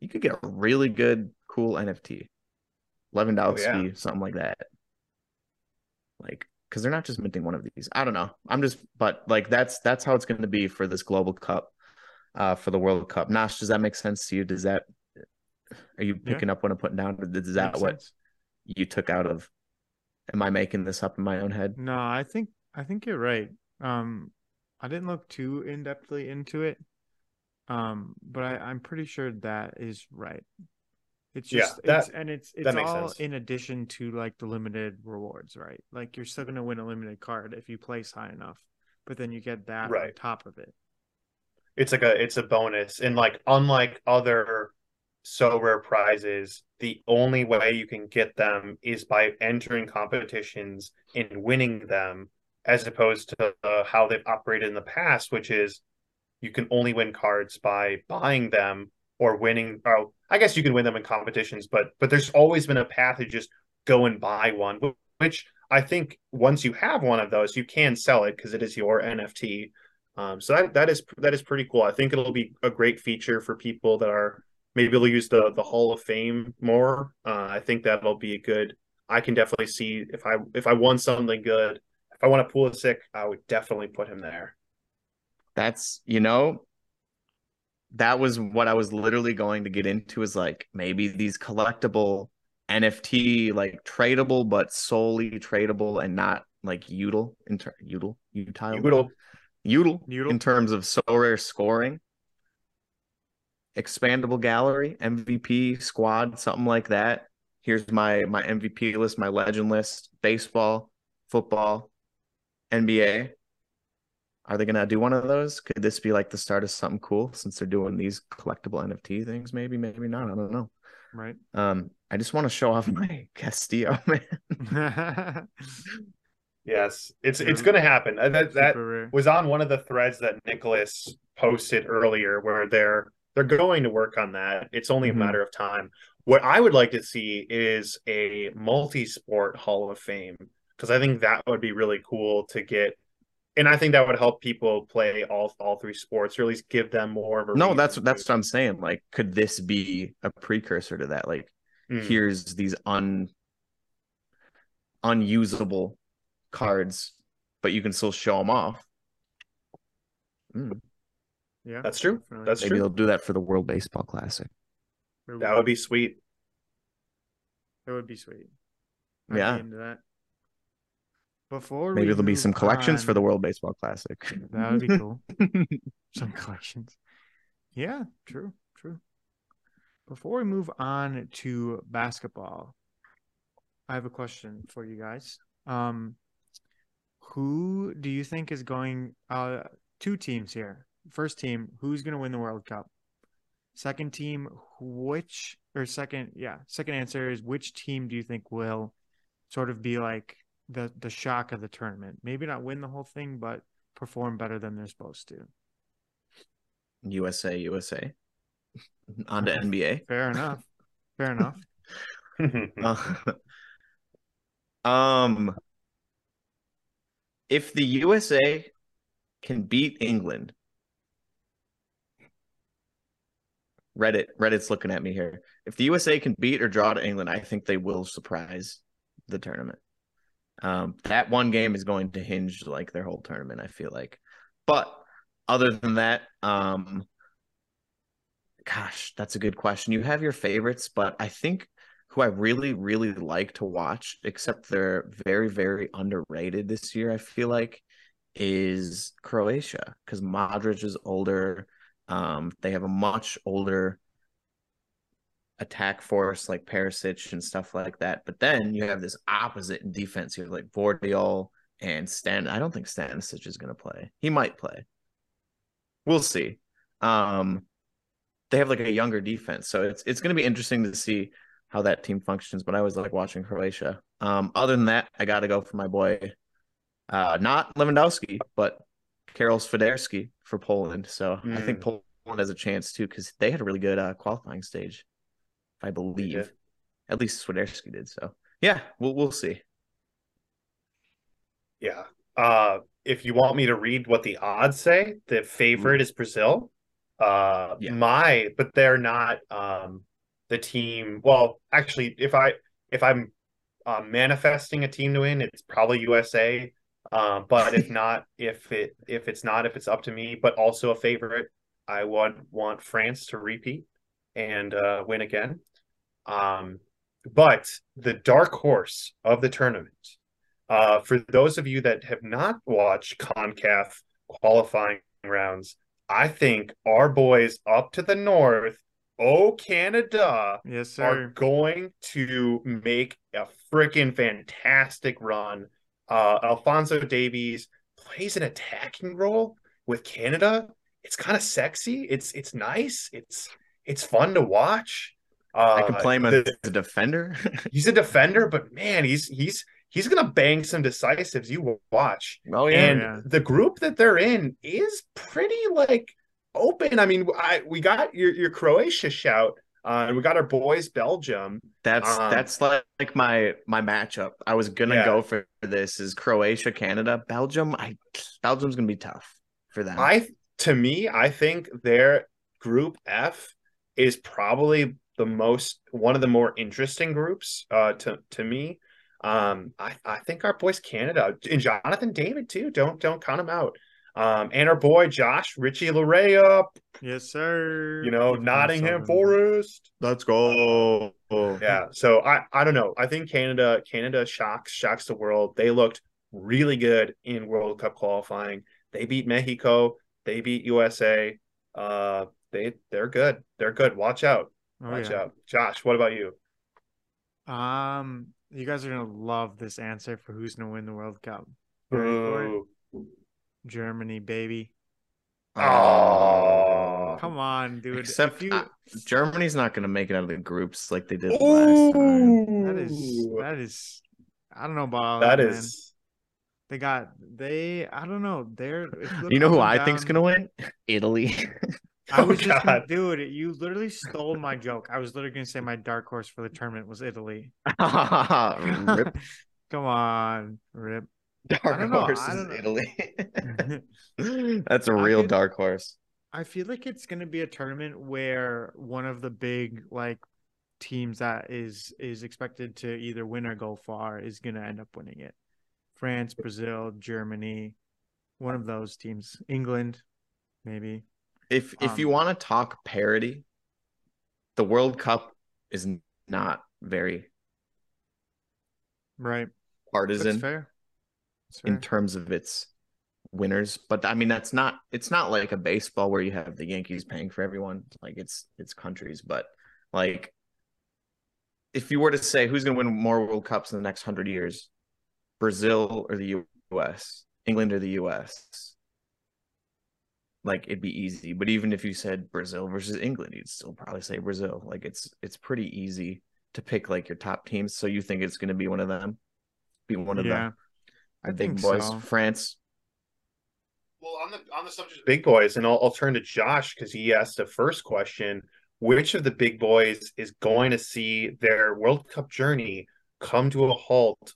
you could get a really good, cool NFT. Lewandowski, Oh, yeah. something like that. Like, because they're not just minting one of these. I don't know. I'm just, but like that's that's how it's going to be for this global cup, uh, for the World Cup. Nash, does that make sense to you? Does that are you Yeah. picking up what I'm putting down? Is that Makes what sense. you took out of am i making this up in my own head No, I think I think you're right. Um, I didn't look too in depthly into it. Um, but I, I'm pretty sure that is right. It's Yeah, just that- it's and it's it's all sense. in addition to like the limited rewards, right? Like you're still gonna win a limited card if you place high enough, but then you get that on top of it. It's like a it's a bonus. And like unlike other Sorare prizes, the only way you can get them is by entering competitions and winning them, as opposed to uh, how they've operated in the past, which is you can only win cards by buying them or winning. Oh, I guess you can win them in competitions, but but there's always been a path to just go and buy one, which I think once you have one of those, you can sell it because it is your NFT. Um, so that that is that is pretty cool. I think it'll be a great feature for people that are maybe they'll use the the Hall of Fame more. Uh, I think that'll be a good. I can definitely see if I if I won something good, if I want to pull a sick, I would definitely put him there. that's you know that was what i was literally going to get into is like maybe these collectible nft like tradable but solely tradable and not like util inter util utile Util. Util Util. in terms of Sorare scoring. Expandable gallery mvp squad something like that. Here's my my mvp list my legend list. Baseball football nba are they gonna do one of those? Could this be like the start of something cool since they're doing these collectible nft things? Maybe maybe not. I don't know. Right. um i just want to show off my castillo man Yes, it's it's going to happen. Uh, That that was on one of the threads that Nicolas posted earlier, where they're they're going to work on that. It's only a matter of time. What I would like to see is a multi-sport Hall of Fame because I think that would be really cool to get, and I think that would help people play all all three sports, or at least give them more of a. no that's to. that's what i'm saying like could this be a precursor to that like Mm. here's these un unusable cards, but you can still show them off. Mm, Yeah. That's true. definitely. That's maybe true. they'll do that for the World Baseball Classic. It That would be sweet. That would be sweet. I'd be Yeah. into that. Before Maybe there'll be some move collections for the World Baseball Classic. That would be cool. some collections. Yeah, true, true. Before we move on to basketball, I have a question for you guys. Um, who do you think is going? Uh, two teams here. First team, who's going to win the World Cup? Second team, which or second, yeah, second answer is which team do you think will sort of be like the the shock of the tournament? Maybe not win the whole thing, but perform better than they're supposed to. USA, USA. On to NBA. Fair enough. Fair enough. Uh, um, if the USA can beat England, Reddit, Reddit's looking at me here. If the USA can beat or draw to England, I think they will surprise the tournament. Um, that one game is going to hinge like their whole tournament. I feel like, but other than that, um, gosh, that's a good question. You have your favorites, but I think who I really, really like to watch, except they're very, very underrated this year, I feel like, is Croatia because Modric is older. Um, they have a much older attack force like Perisic and stuff like that. But then you have this opposite in defense. You have like Gvardiol and Stan. I don't think Stanisic is going to play. He might play. We'll see. Um, they have like a younger defense, so it's it's going to be interesting to see how that team functions. But I always like watching Croatia. Um, other than that, I got to go for my boy, uh, not Lewandowski, but Karol Swiderski for Poland. So mm. I think Poland has a chance too because they had a really good uh, qualifying stage, I believe. At least Swiderski did. So yeah, we'll we'll see. Yeah. Uh, if you want me to read what the odds say, the favorite mm. is Brazil. Uh, yeah. my, but they're not um the team. Well, actually, if I if I'm uh, manifesting a team to win, it's probably USA. Um, but if not, if it if it's not, if it's up to me, but also a favorite, I want want France to repeat and uh, win again. Um, but the dark horse of the tournament, uh, for those of you that have not watched Concacaf qualifying rounds, I think our boys up to the north oh Canada yes sir are going to make a freaking fantastic run. Uh, Alphonso Davies plays an attacking role with Canada. It's kind of sexy. It's it's nice. It's it's fun to watch. Uh, I can play him the, as a defender. he's a defender, but man, he's he's he's gonna bang some decisives. You watch. Oh yeah. And yeah. the group that they're in is pretty like open. I mean, I we got your your Croatia shout, uh, and we got our boys Belgium. That's um, that's like, like my my matchup. I was gonna yeah. go for this is Croatia, Canada, Belgium. I Belgium's gonna be tough for them. I to me, I think their group F is probably the most one of the more interesting groups uh, to to me. Um, I, I think our boys Canada and Jonathan David too. Don't don't count him out. Um, and our boy Josh Richie Laryea. Yes, sir. You know, Nottingham Forest. Let's go. Yeah. So I I don't know. I think Canada Canada shocks shocks the world. They looked really good in World Cup qualifying. They beat Mexico. They beat USA. Uh, they they're good. They're good. Watch out. Oh, Watch yeah. out. Josh, what about you? Um, you guys are gonna love this answer for who's gonna win the World Cup. Germany, baby. Oh, come on, dude. Except you... uh, Germany's not going to make it out of the groups like they did Ooh. last time. That is that is. I don't know about that, that is. Man. They got they. I don't know. They're. You know who I down. think's going to win? Italy. I was oh, just gonna, dude, you literally stole my joke. I was literally gonna say my dark horse for the tournament was Italy. Come on, rip. Dark horse is Italy. That's a real dark horse. I feel like it's going to be a tournament where one of the big like teams that is is expected to either win or go far is going to end up winning it. France, Brazil, Germany, one of those teams. England, maybe. If if um, you want to talk parity, the World Cup is not very right partisan. That's fair in terms of its winners but i mean that's not it's not like a baseball where you have the yankees paying for everyone like it's it's countries but like if you were to say who's going to win more World Cups in the next hundred years, Brazil or the U.S., England or the U.S., like it'd be easy. But even if you said Brazil versus England, you'd still probably say Brazil. Like it's it's pretty easy to pick like your top teams. So you think it's going to be one of them? Be one of Yeah, them. I I think think boys, so. France. Well, on the on the subject of big boys, and I'll, I'll turn to Josh because he asked the first question: Which of the big boys is going to see their World Cup journey come to a halt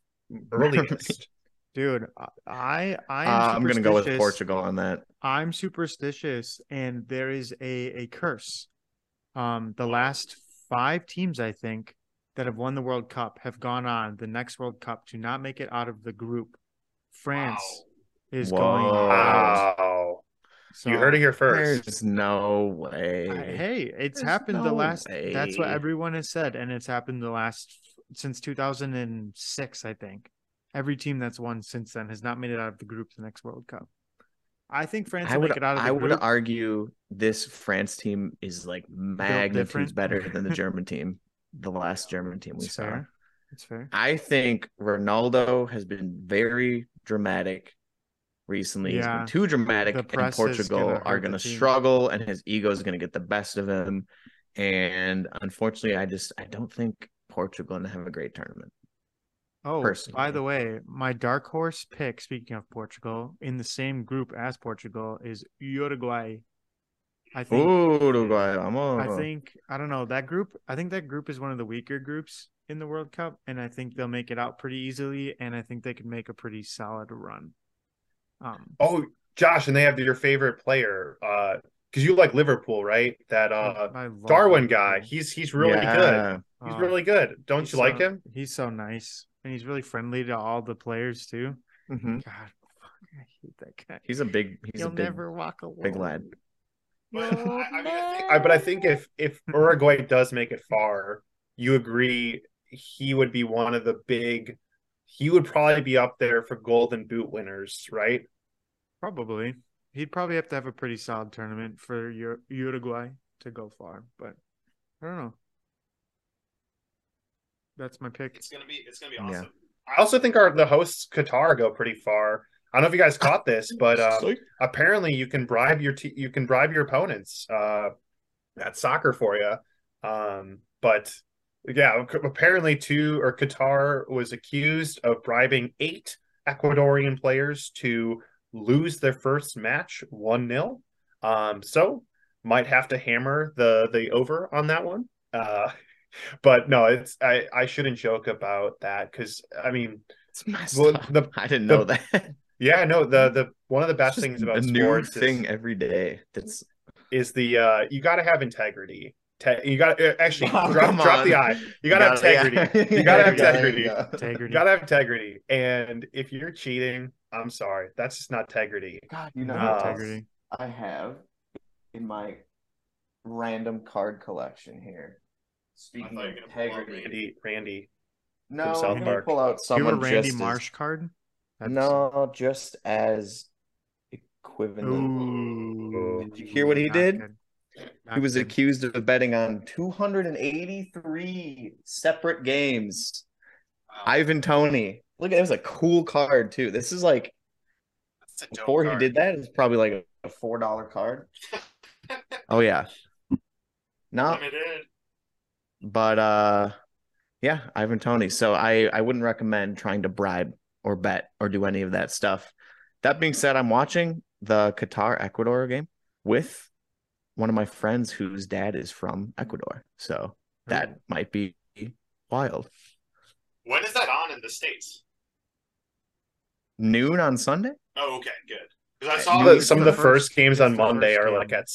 earliest? dude. I I am Uh, I'm going to go with. Portugal on that. I'm superstitious, and there is a a curse. Um, the last five teams I think that have won the World Cup have gone on the next World Cup to not make it out of the group. France is going Whoa. out. wow, So, you heard it here first. There's no way. I- hey, it's There's happened the no last. That's what everyone has said, and it's happened the last since 2006. I think every team that's won since then has not made it out of the group to the next World Cup. I think France I would make it out of the I would argue this France team is like magnitudes better than the German team, the last German team we It's saw. fair. It's fair. I think Ronaldo has been very dramatic recently. He's Yeah. been too dramatic, and Portugal gonna are going to struggle, and his ego is going to get the best of him. And unfortunately, I just I don't think Portugal going to have a great tournament. Oh, by the way, my dark horse pick, speaking of Portugal, in the same group as Portugal is Uruguay. I think Uruguay, vamos. I think I don't know that group. I think that group is one of the weaker groups in the World Cup, and I think they'll make it out pretty easily, and I think they can make a pretty solid run. Um, Oh, Josh, and they have your favorite player, uh, because you like Liverpool, right? That uh, Darwin guy. Liverpool. He's he's really good. He's Uh, really good. Don't he's you like him? He's so nice, and he's really friendly to all the players too. Mhm. God, fuck, I hate that guy. He's a big. He's He'll a big. never walk alone. big lad. But I, I mean, I think, I, but I think if if Uruguay does make it far, you agree he would be one of the big. He would probably be up there for Golden Boot winners, right? Probably. He'd probably have to have a pretty solid tournament for Ur- Uruguay to go far, but I don't know. That's my pick. it's gonna be it's gonna be Yeah. awesome. I also think our the hosts Qatar go pretty far. I don't know if you guys caught this, but um, apparently you can bribe your te- you can bribe your opponents. Uh, that's soccer for you. Um, but yeah, apparently two or Qatar was accused of bribing eight Ecuadorian players to lose their first match one 0 Um, so might have to hammer the the over on that one. Uh, but no, it's I I shouldn't joke about that because I mean It's messed Well, the- I didn't the- know that. yeah no the the one of the best things about a new sports thing is, every day. That's is the uh you got to have integrity. Te- you got to uh, actually Oh, drop, drop the on. I. You got to have integrity. You got to have integrity. You Integrity. got to have integrity. And if you're cheating, I'm sorry, that's just not integrity. God, you know No what else integrity. I have in my random card collection here. Speaking of you were gonna pull out integrity, Randy, Randy. no, South let me Park. pull out You have someone a Randy just as- Marsh card? That's- no, just as equivalent. Ooh. Did you hear what he did? good. He was accused of betting on 283 separate games. Wow. Ivan Toney. Look, it was a cool card too. This is like That's a dope before he did that, it's probably like a, four dollar card. oh yeah. No, but uh yeah, Ivan Toney. So I I wouldn't recommend trying to bribe or bet or do any of that stuff. That being said, I'm watching the Qatar Ecuador game with one of my friends whose dad is from Ecuador. So that might be wild. When is that on in the states? Noon on Sunday? Oh, okay, good. Because I saw Some of the, some of the the first, first- games on Monday are game. like at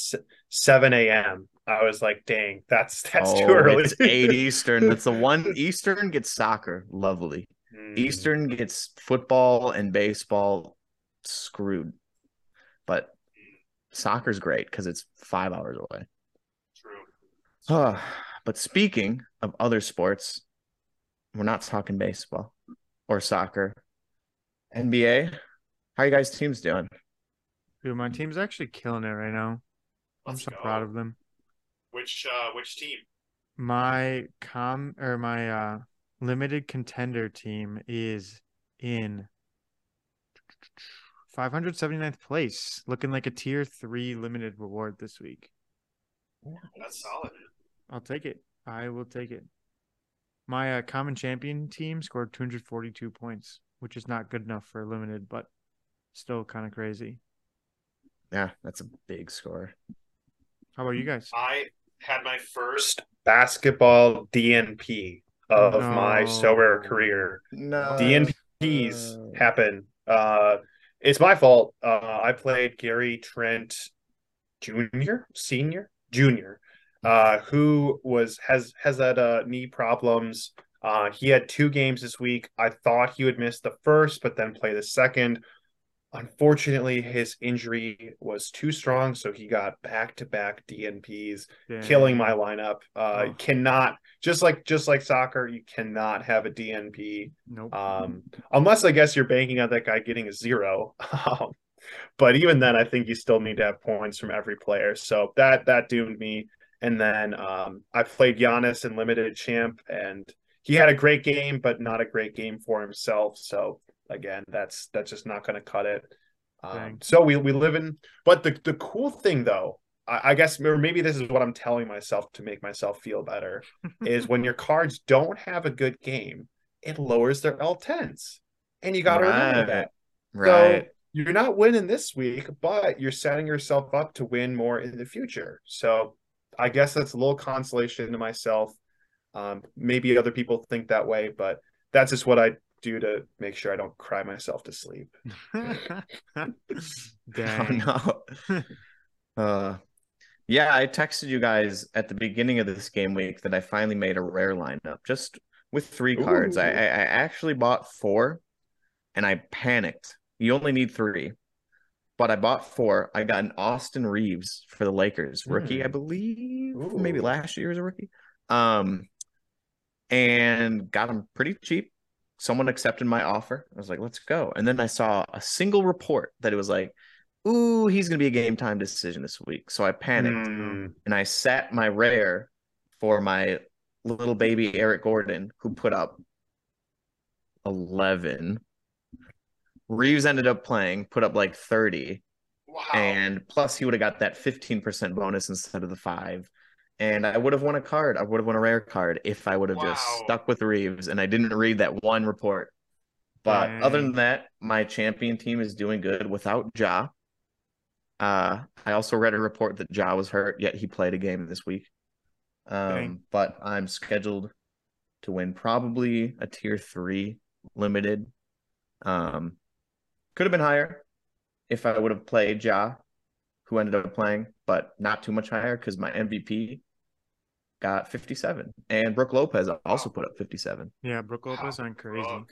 7 a.m. I was like, dang, that's that's oh, too early. It's 8 Eastern. That's the one Eastern gets soccer. Lovely. Mm. Eastern gets football and baseball screwed. But soccer's great because it's five hours away. True. but speaking of other sports, we're not talking baseball or soccer. NBA, how are you guys teams doing? Dude, my team's actually killing it right now. I'm Let's so go. proud of them. Which uh which team? My com or my uh limited contender team is in 579th place, looking like a tier three limited reward this week. That's solid. I'll take it. I will take it. My uh, common champion team scored 242 points, which is not good enough for a limited, but still kind of crazy. Yeah, that's a big score. How about you guys? I had my first. Basketball DNP of No. my Sorare career. No. DNPs happen. Uh, it's my fault. Uh, I played Gary Trent Junior, Senior, Junior, uh, who was has has had uh, knee problems. Uh, he had two games this week. I thought he would miss the first, but then play the second. Unfortunately, his injury was too strong, so he got back to back DNPs killing my lineup. Uh, Oh. cannot just like just like soccer, you cannot have a DNP Nope. um, unless I guess you're banking on that guy getting a zero. Um, but even then, I think you still need to have points from every player. So that that doomed me. And then um, I played Giannis in limited champ, and he had a great game, but not a great game for himself. So again, that's that's just not going to cut it. Um, so we we live in. But the the cool thing though, I, I guess or maybe this is what I'm telling myself to make myself feel better, is when your cards don't have a good game, it lowers their L10s, and you got to remember that. Right. So you're not winning this week, but you're setting yourself up to win more in the future. So I guess that's a little consolation to myself. Um, maybe other people think that way, but that's just what I do to make sure I don't cry myself to sleep. Oh no. uh yeah, I texted you guys at the beginning of this game week that I finally made a rare lineup just with three cards. I, Ooh. I I actually bought four and I panicked. You only need three. But I bought four. I got an Austin Reaves for the Lakers, rookie, I believe. Maybe last year as a rookie. Um and got him pretty cheap. Someone accepted my offer. I was like, let's go. And then I saw a single report that it was like, ooh, he's going to be a game time decision this week. So I panicked Hmm. and I sat my rare for my little baby Eric Gordon, who put up 11. Reaves ended up playing, put up like 30. Wow. And plus, he would have got that 15% bonus instead of the five. And I would have won a card. I would have won a rare card if I would have just stuck with Reaves and I didn't read that one report. But other than that, my champion team is doing good without Ja. Uh, I also read a report that Ja was hurt, yet he played a game this week. Um, but I'm scheduled to win probably a tier three limited. Um, could have been higher if I would have played Ja, who ended up playing, but not too much higher because my MVP got 57, and Brook Lopez also put up 57. Yeah, Brook Lopez Wow. went crazy. Brook.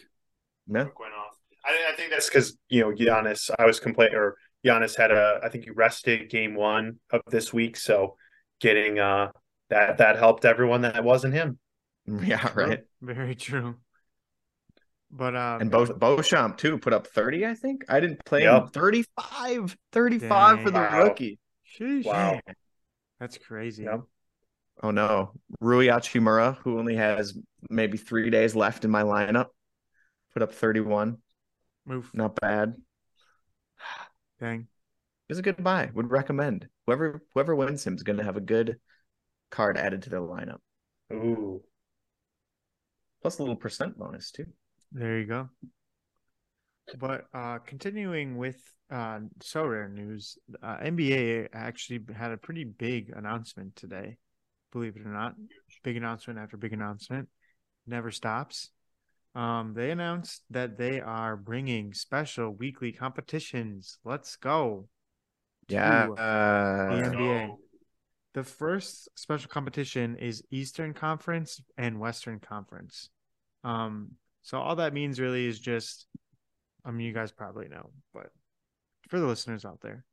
Yeah, Brook went off. I, I think that's because you know Giannis. I was complaining, or Giannis had a. I think he rested game one of this week, so getting uh that that helped everyone that wasn't him. yeah, right. Very true. But uh And Beau Beauchamp too put up 30, I think. I didn't play him. Yep. 35, 35 for the Wow. rookie. sheesh. Wow. That's crazy. Yep. Oh no, Rui Hachimura, who only has maybe three days left in my lineup, put up 31. Move. Not bad. Dang. It's a good buy. Would recommend. Whoever whoever wins him is going to have a good card added to their lineup, Ooh. plus plus a little percent bonus too. There you go. But uh continuing with uh Sorare news, uh, NBA actually had a pretty big announcement today. Believe it or not, big announcement after big announcement, never stops. Um, they announced that they are bringing special weekly competitions. Let's go. Yeah. Uh, the NBA. Go. The first special competition is Eastern Conference and Western Conference. Um, so all that means really is just, I mean, you guys probably know, but for the listeners out there,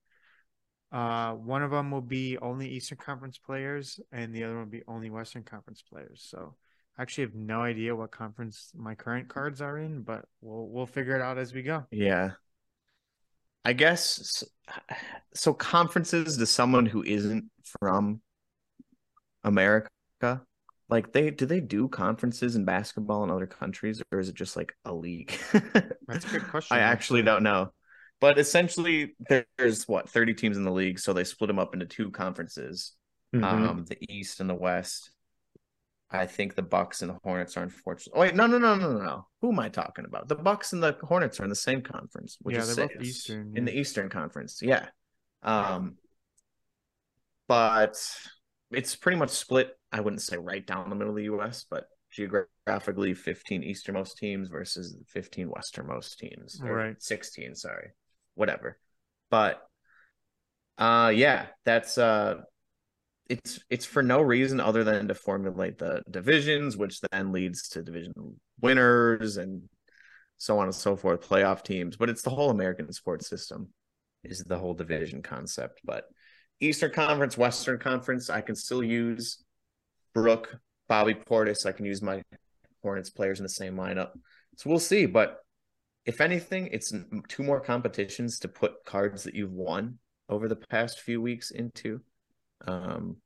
uh, one of them will be only Eastern Conference players, and the other one will be only Western Conference players. So I actually have no idea what conference my current cards are in, but we'll we'll figure it out as we go. yeah. I guess so. Conferences to someone who isn't from America, Like they do they do conferences in basketball in other countries or is it just like a league? That's a good question. I actually don't know. But essentially there's what 30 teams in the league so they split them up into two conferences. Mhm. Um the East and the West. I think the Bucks and the Hornets are unfortunate. Oh wait, no no no no no no. Who am I talking about? The Bucks and the Hornets are in the same conference, which Yeah, is they're both six. Eastern, in the Eastern Conference. Yeah. Um but it's pretty much split. I wouldn't say right down the middle of the US, but geographically 15 easternmost teams versus 15 westernmost teams. Right. 16, sorry. Whatever. But uh yeah, that's uh it's it's for no reason other than to formulate the divisions, which then leads to division winners and so on and so forth, playoff teams. But it's the whole American sports system is the whole division concept. But Eastern Conference, Western Conference, I can still use Brook, Bobby Portis. I can use my Hornets players in the same lineup. So we'll see. But if anything, it's two more competitions to put cards that you've won over the past few weeks into. Um,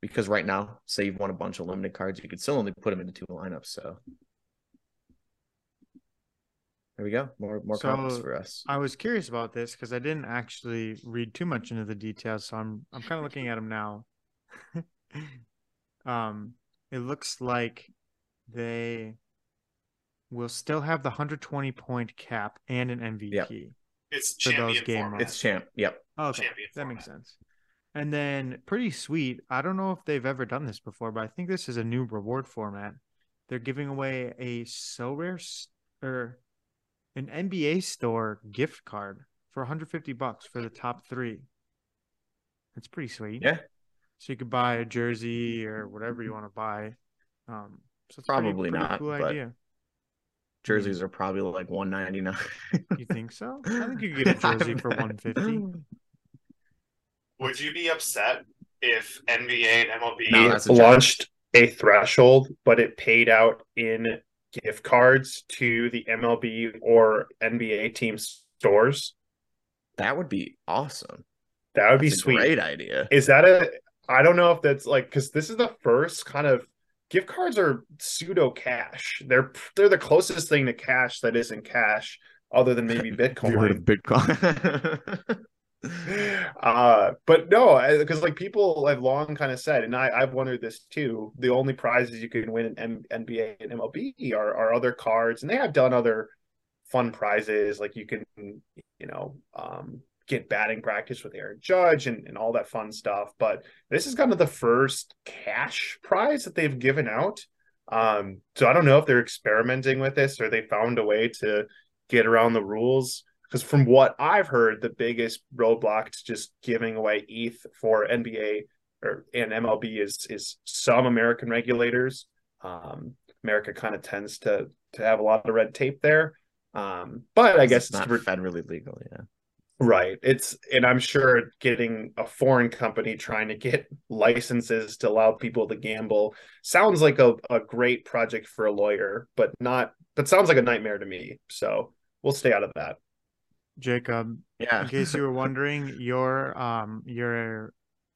because right now, say you've won a bunch of limited cards, you could still only put them into two lineups. So there we go. More more So, for us. I was curious about this because I didn't actually read too much into the details, so I'm I'm kind of looking at them now. um, it looks like they will still have the 120 point cap and an MVP. It's For those champion game format. It's champ. Yep. Oh, okay, Champion that makes sense. And then pretty sweet. I don't know if they've ever done this before, but I think this is a new reward format. They're giving away a Sorare s- or an NBA store gift card for 150 bucks for the top three. That's pretty sweet. Yeah. So you could buy a jersey or whatever you want to buy. Um, so it's a pretty- Probably pretty not, Cool but- idea. Mm-hmm. Jerseys are probably like one ninety nine. You think so? I think you could get a jersey for 150. Would you be upset if NBA and MLB No, that's a joke. launched a threshold, but it paid out in gift cards to the MLB or NBA team stores. That would be awesome. That would be That's a sweet. Great idea. Is that a? I don't know if that's like because this is the first kind of gift cards are pseudo cash. They're they're the closest thing to cash that isn't cash, other than maybe Bitcoin. Heard of Bitcoin? uh but no because like people have long kind of said and I, i've wondered this too the only prizes you can win in M- nba and mlb are, are other cards and they have done other fun prizes like you can you know um get batting practice with aaron judge and, and all that fun stuff but this is kind of the first cash prize that they've given out um so i don't know if they're experimenting with this or they found a way to get around the rules because from what I've heard, the biggest roadblock to just giving away ETH for NBA or and MLB is is some American regulators. Um, America kind of tends to to have a lot of red tape there. Um, but I guess it's not it's federally legal. Yeah. Right. It's and I'm sure getting a foreign company trying to get licenses to allow people to gamble sounds like a, a great project for a lawyer, but not but sounds like a nightmare to me. So we'll stay out of that. Jacob, Yeah. in case you were wondering, your um your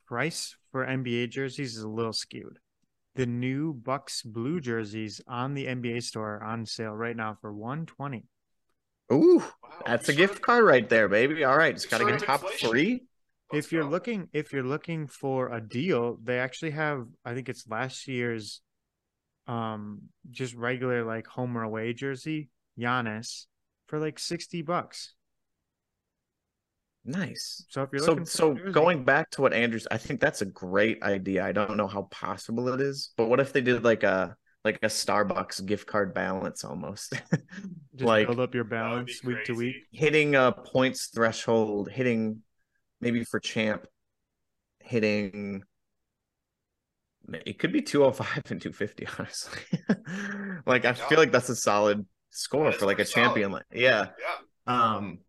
price for NBA jerseys is a little skewed. The new Bucks blue jerseys on the NBA store are on sale right now for 120. Ooh, Wow, that's a gift sure- card right there, baby. All right, just You gotta get top inflation. three. Let's if you're go. looking if you're looking for a deal, they actually have I think it's last year's um just regular like home or away jersey, Giannis, for like 60 bucks. Nice. So if you're So for so jersey- going back to what Andrews, I think that's a great idea. I don't know how possible it is, but what if they did like a like a Starbucks gift card balance almost? just like build up your That would be balance week to week. hitting a points threshold, hitting maybe for champ, hitting it could be 205 and 250, honestly. like I feel like that's a solid score That is for like a solid. champion. Like, yeah. Yeah. Um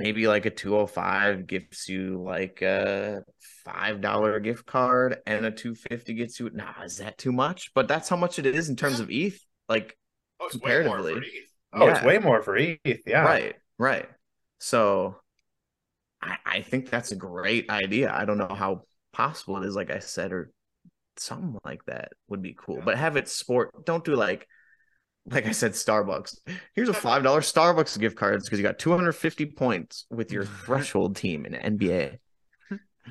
maybe like a 205 gives you like a five dollar gift card and a 250 gets you nah, is that too much? But that's how much it is in terms of ETH. Like Oh, it's way more for Comparatively. ETH. Oh, it's way more for ETH. Yeah. Right, right. So I, I think that's a great idea. I don't know how possible it is, like I said, or something like that would be cool. Yeah. But have it sport. Don't do like like I said, Starbucks. Here's a five dollar Starbucks gift cards because you got 250 points with your threshold team in NBA.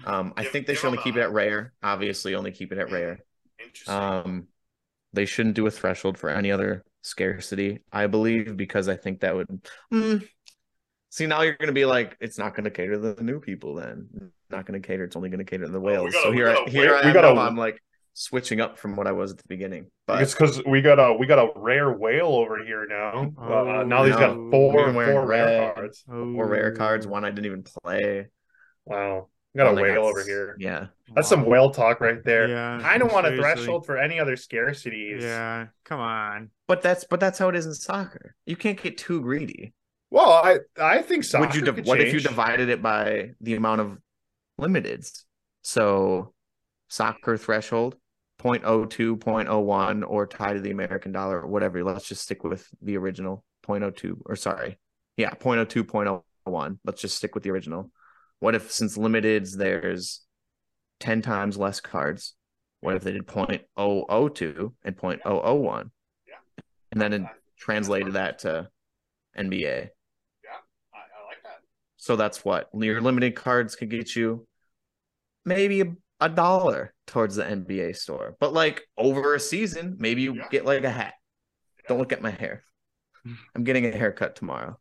Um, I Give- think they should only them keep it at rare. Obviously, only keep it at rare. Interesting. Um, they shouldn't do a threshold for any other scarcity, I believe, because I think that would. Mm. See, now you're going to be like, it's not going to cater to the new people. Then not going to cater. It's only going to cater to the Well, we whales. gotta- so here, I, gotta here wait- I we am. Gotta, I'm like switching up from what I was at the beginning. But it's because we got a we got a rare whale over here now. uh, now he's got Oh, four we've four rare red. cards. four rare cards. Oh, One I didn't even play. Wow, we got a whale over here. Yeah, That's some whale talk right there. Yeah, I don't want a threshold for any other scarcities. Yeah, come on. but that's but that's how it is in soccer. You can't get too greedy. Well, I I think soccer Would you? div- could what if you divided it by the amount of limiteds? So, soccer threshold 0.02, 0.01, or tied to the American dollar, or whatever. Let's just stick with the original 0.02, or sorry, yeah, 0.02, 0.01. Let's just stick with the original. What if since limiteds there's 10 times less cards? What if they did 0.002 and 0.001? Yeah. And then it translated that to NBA. I, I like that. So that's what your limited cards could get you maybe a, a dollar towards the NBA store. But like over a season, maybe you Yeah. get like a hat. Don't look at my hair. I'm getting a haircut tomorrow.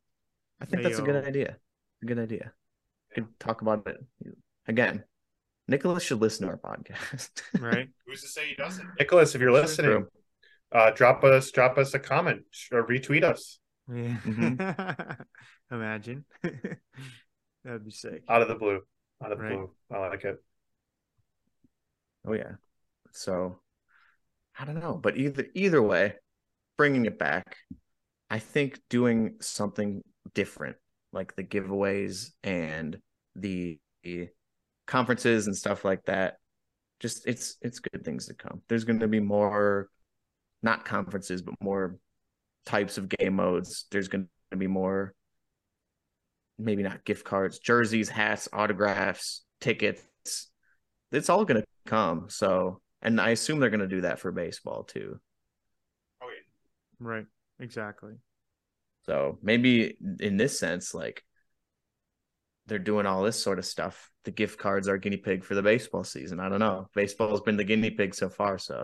I think that's a good idea. A good idea. We could talk about it again. Nicolas should listen to our podcast. Right? Who's to say he doesn't? Nicolas, if you're True. listening, uh, drop us drop us a comment or retweet us Yeah. Mm-hmm. Imagine. That'd be sick. out of the blue. Out of the Right. blue. I like it. Oh yeah. So I don't know, but either either way, bringing it back, I think doing something different, like the giveaways and the, conferences and stuff like that, just it's it's good things to come. There's going to be more, not conferences, but more types of game modes. There's going to be more, maybe not gift cards, jerseys, hats, autographs, tickets. It's all going to come. So, and I assume they're going to do that for baseball too. Oh, yeah. Right. Exactly. So maybe in this sense, like they're doing all this sort of stuff. The gift cards are guinea pig for the baseball season. I don't know. Baseball's been the guinea pig so far, so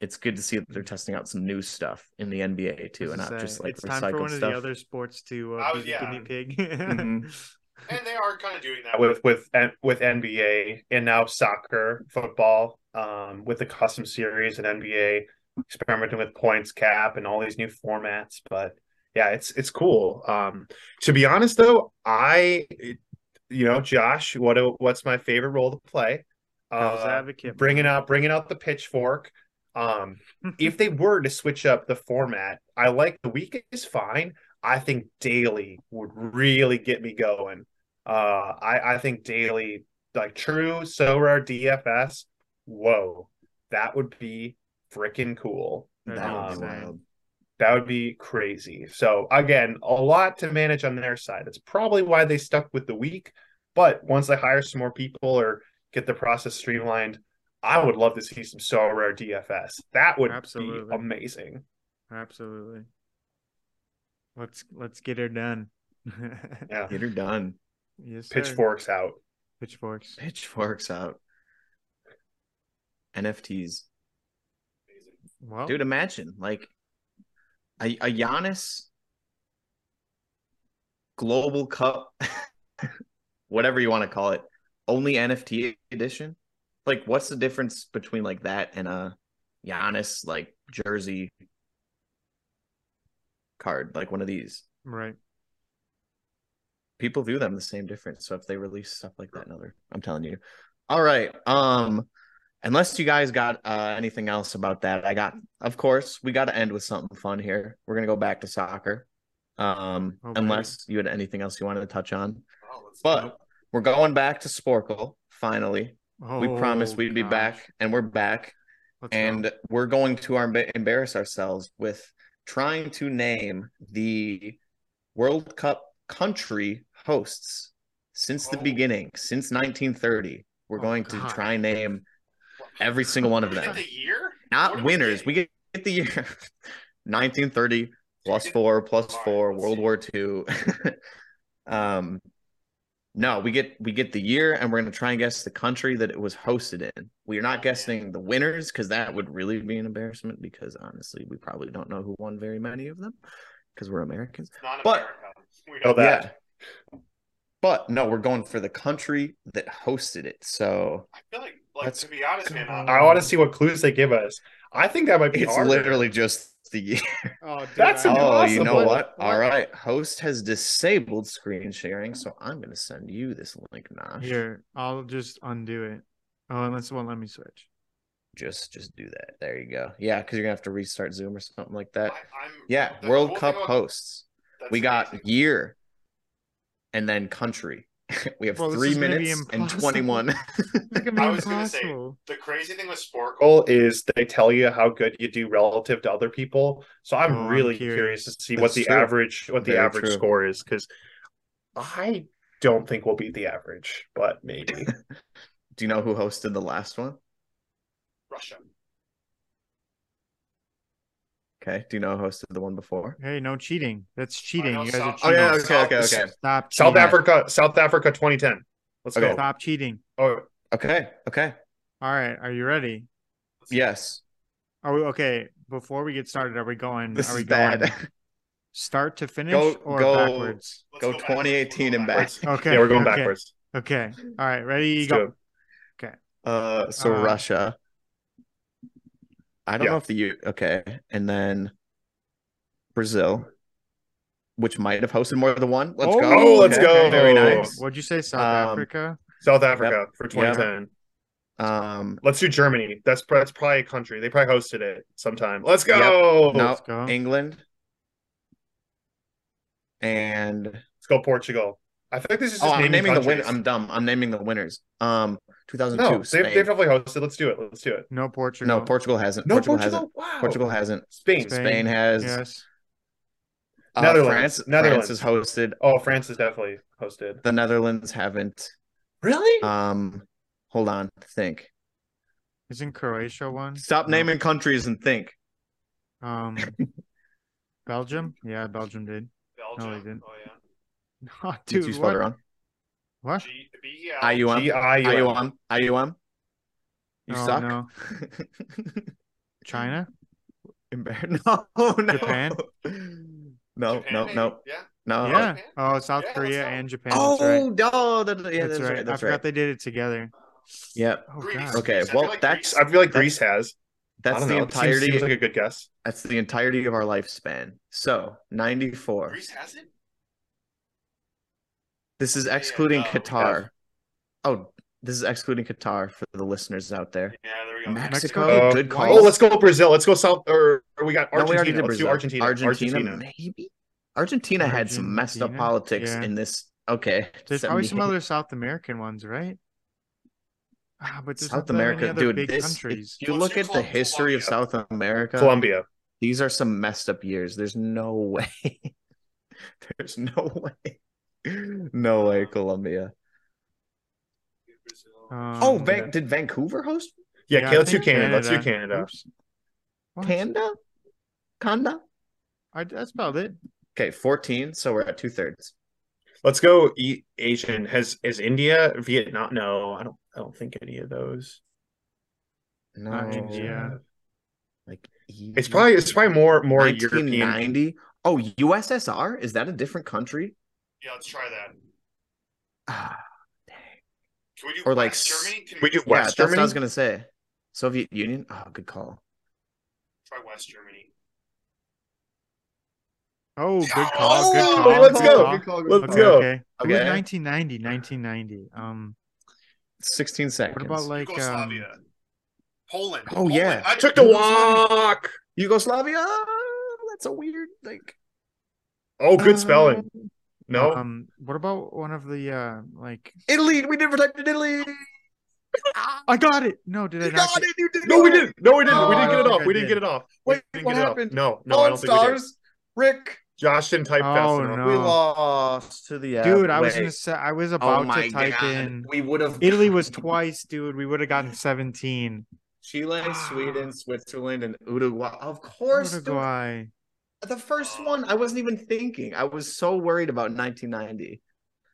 it's good to see that they're testing out some new stuff in the NBA too, and not say, just like it's time for recycled one of stuff. the other sports to I uh, was- be the yeah. guinea pig. Mhm. And they are kind of doing that with with with NBA and now soccer, football, um, with the custom series and NBA experimenting with points cap and all these new formats. But yeah, it's it's cool. Um, to be honest though, I you know Josh, what what's my favorite role to play? Uh, advocate. bringing out bringing out the pitchfork. Um, if they were to switch up the format, I like the week is fine. I think daily would really get me going. Uh, I I think daily like true Sorare DFS. Whoa, that would be freaking cool. That be would be insane. wild. That would be crazy. So again, a lot to manage on their side. That's probably why they stuck with the week. But once they hire some more people or get the process streamlined, I would love to see some Sorare DFS. That would Absolutely. be amazing. Absolutely. Let's let's get her done. Yeah. Get her done. yes, sir. Pitchforks out. Pitchforks. Pitchforks out. NFTs. Well, Dude, imagine like a, a Giannis Global Cup, whatever you want to call it, only NFT edition. Like, what's the difference between like that and a Giannis like jersey card, like one of these? right. People view them the same difference. So if they release stuff like that, another, I'm telling you. All right. Um, unless you guys got uh, anything else about that, I got. Of course, we got to end with something fun here. We're gonna go back to soccer. Um, Oh, baby. unless you had anything else you wanted to touch on, Oh, let's but we're going back to Sporcle finally. we promised Oh, we'd be back, and we're back Let's go. and we're going to our, embarrass ourselves with trying to name the World Cup country hosts since the Oh. beginning, since 1930. We're Oh, going to try and name Every single one of them. the year? Not What winners. get? We get, the year 1930 plus four plus four, World. War II. um no, we get we get the year and we're gonna try and guess the country that it was hosted in. We are not guessing the winners because that would really be an embarrassment because honestly, we probably don't know who won very many of them because we're Americans. Not But- America. We know know that. Yeah. But no, we're going for the country that hosted it. So I feel like, like Let's to be honest, man. I, I want to see what clues they give us. I think that might be it's harder. literally just the year. Oh, dude, That's I- Oh, you know impossible. what? All right. Host has disabled screen sharing, so I'm going to send you this link, Nosh. Here, I'll just undo it. Oh, unless it won't let me switch. Just just do that. There you go. Yeah, because you're going to have to restart Zoom or something like that. I, I'm Yeah, World Cup thing hosts. that's We got amazing. year and then country. we have Bro, this three is gonna minutes and 21. Gonna I was gonna say- The crazy thing with sport goal is they tell you how good you do relative to other people. So I'm Oh, I'm really curious. curious. to see That's what the true. average what the Very average true. score is because I don't think we'll beat the average, but maybe. Do you know who hosted the last one? Russia. Okay. Do you know who hosted the one before? Hey, no cheating. That's cheating. You guys are South- Oh, yeah. Okay. Okay. South- Okay. Stop South cheating. Africa, South Africa 2010. Let's Okay. go. Stop cheating. Oh, Okay. Okay. All right, are you ready? Yes. Are we okay? Before we get started, are we going? This are we is bad. start to finish Go- or go- backwards? Let's Go backwards. 2018 and back. Okay. yeah, we're going okay, backwards. Okay. All right. Ready? Let's Go. do it. Uh, so Uh, Russia. I don't yeah. know if the U. Okay, and then Brazil, which might have hosted more than one. Let's go. Oh, let's Okay, go. Very nice. What'd you say? South Um, Africa. South Africa for 2010. Um, Let's do Germany. That's that's probably a country. They probably hosted it sometime. Let's go. no, Let's go. England, and Let's go Portugal. I think this is just oh, I'm naming, naming the countries. win. I'm dumb. I'm naming the winners. Um, 2002. no, they've, Spain. they've definitely hosted. Let's do it. Let's do it. No Portugal. no, Portugal hasn't. No, Portugal, Portugal. hasn't. Wow. Portugal hasn't. Spain. Spain. Spain has. Yes. Uh, Netherlands. France. Netherlands. France has hosted. Oh, France is definitely hosted. The Netherlands haven't. Really? Um, hold on. Think. Isn't Croatia one? Stop No. naming countries and think. Um, Belgium. Yeah, Belgium did. Belgium. No, they didn't. Oh yeah. Oh, Dude, dude, you spelled what? it wrong. What? G B L. IUM. G-I-U-M. IUM. IUM. You Oh, suck. no. China. Embar- no, no. Japan? No, Japan, no, maybe? no, Yeah. no. yeah. Oh, oh, Japan? Oh, South Yeah, Korea go. and Japan. that's right. Oh, no, that, yeah, that's, that's, right. right. That's I forgot right. they did it together. Yep. Oh Greece. Okay, well, like that's- I feel like Greece has. That's the know. It seems- entirety. Seems, like a good guess. That's the entirety of our lifespan. So, 94. Greece has it. This is Yeah, excluding no, we Qatar. Oh, this is excluding Qatar for the listeners out there. Yeah, there we go. Mexico, Mexico? good Uh, call. Oh, let's go Brazil. Let's go South. Or, or we got No, we already Argentina. did let's do Brazil. Argentina. Argentina, Argentina. maybe. Argentina had some messed up politics Yeah. in this. Okay, There's probably some other South American ones, right? Ah, but there's South not that many America, other dude. big This, countries. if you Let's look at the Col- history of South America, Colombia. these are some messed up years. There's no way. There's no way. No way, Colombia. Um, oh, Van- did Vancouver host Yeah, yeah, okay, I let's do think Canada. Let's do Canada. Canada. Oops. What? Canada? I, I spelled it. Okay, 14. So we're at two thirds. Let's go eat Asian. Has is India, Vietnam? No, I don't. I don't think any of those. No, Not India. like It's probably it's probably more more European. 1990. Oh, USSR? Is that a different country? Yeah, let's try that. Ah, Can we do Or like West s- Germany? Can we do yeah, West that's what I was gonna say. Soviet Union. Oh, good call. try West Germany? Oh, good call. Good Oh, call. let's good go. call. Good call. Let's Okay, go. okay. It was Okay. 1990, 1990. Um, 16 seconds. what about like um, Yugoslavia. Poland. Oh, Poland. yeah. I Took the walk. Yugoslavia? That's a weird like. Oh, good spelling. No, um, what about one of the uh, like? Italy. We never typed in Italy. I got it. No, did I You not? got get- it. You did. no, we didn't. No, we didn't. Oh, we didn't get it off. We I didn't get it off. Wait, what get off. happened? No, no, I don't think we did. stars. Rick. Josh didn't type fast Oh, enough. no. We lost to the. Dude, I was gonna say I was Oh about my to type God. in. We would have. Italy was twice, dude. We would have gotten 17. Chile, Sweden, Switzerland, and Uruguay. Of course, dude. Uruguay. the first one. I wasn't even thinking. I was so worried about 1990.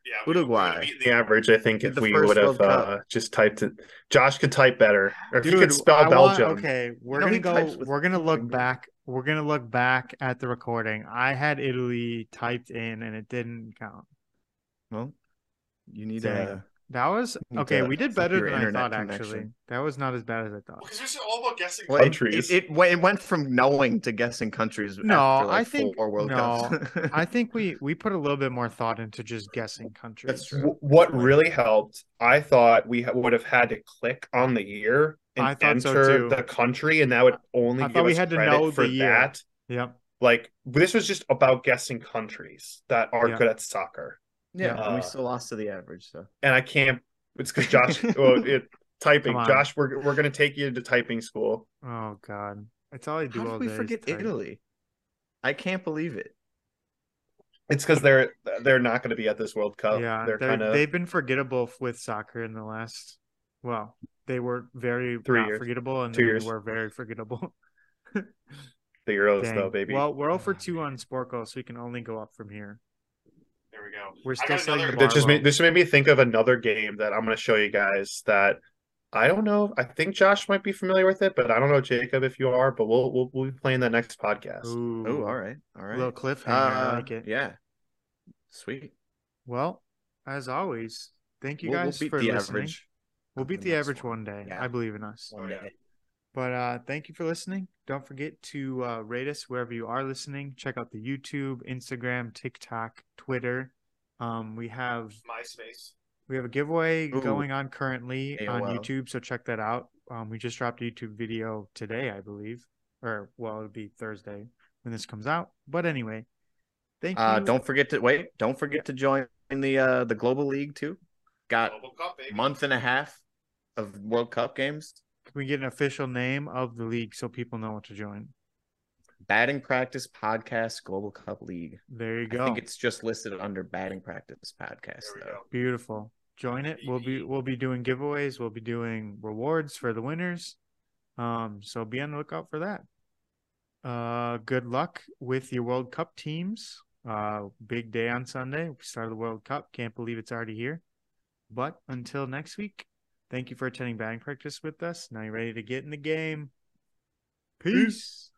Yeah, we- we Uruguay. would've The average, I think, if we would have uh, just typed it, Josh could type better, or if he Dude, could spell I want- Belgium. okay, we're know gonna go. with We're gonna look finger. back. We're gonna look back at the recording. I had Italy typed in, and it didn't count. Well, you need Dang. a. That was okay. to We did better your than I internet thought. Actually, that was not as bad as I thought. Because this is all about guessing. Well, Countries. It, it, went- it went from knowing to guessing countries. No, after, like, I think- four World no, I think we we put a little bit more thought into just guessing countries. That's true. What really helped, I thought we ha- would have had to click on the year and I thought so enter the country, and that would only I give thought we us had to know for the year. that. Yep. Like this was just about guessing countries that are Yeah. good at soccer, yeah, and we Uh, still lost to the average. So and I can't. It's because Josh, well, it, typing. Josh, we're we're gonna take you to typing school. Oh God, that's all I do how all did we day. forget type. Italy? I can't believe it. It's because they're they're not going to be at this World Cup. yeah, they're, they're, kind of they've been forgettable with soccer in the last. Well, they were very Three not years. forgettable, and Two then years. they were very forgettable. the Euros Dang. though, baby. Well, we're all for two on Sporcle, so we can only go up from here. There we go. We're still got setting another- the bar that just made this made me think of another game that I'm going to show you guys that I don't know. I think Josh might be familiar with it, but I don't know Jacob if you are. But we'll we'll, we'll be playing that next podcast. Ooh, Oh, all right, all right. little cliffhanger. Uh, I like it. Yeah, sweet. Well, as always, thank you We'll- we'll guys beat for the listening. average. We'll beat the the average one. one day. Yeah. I believe in us. One day. But uh, thank you for listening. Don't forget to uh, rate us wherever you are listening. Check out the YouTube, Instagram, TikTok, Twitter. Um, we have MySpace. we have a giveaway Ooh. going on currently on YouTube, so check that out. Um, we just dropped a YouTube video today, I believe, or well, it'll be Thursday when this comes out. But anyway, thank Uh, you. don't forget to wait. Don't forget to join the uh the global league too. Got Cup, a month and a half of World Cup games. Can we get an official name of the league so people know what to join? Batting Practice Podcast Global Cup League. There you go. I think it's just listed under Batting Practice Podcast though. go. Beautiful. Join it. We'll be we'll be doing giveaways. We'll be doing rewards for the winners. Um, so be on the lookout for that. Uh, good luck with your World Cup teams. Uh, big day on Sunday. We start the World Cup. Can't believe it's already here. But until next week, thank you for attending batting practice with us. Now you're ready to get in the game. Peace.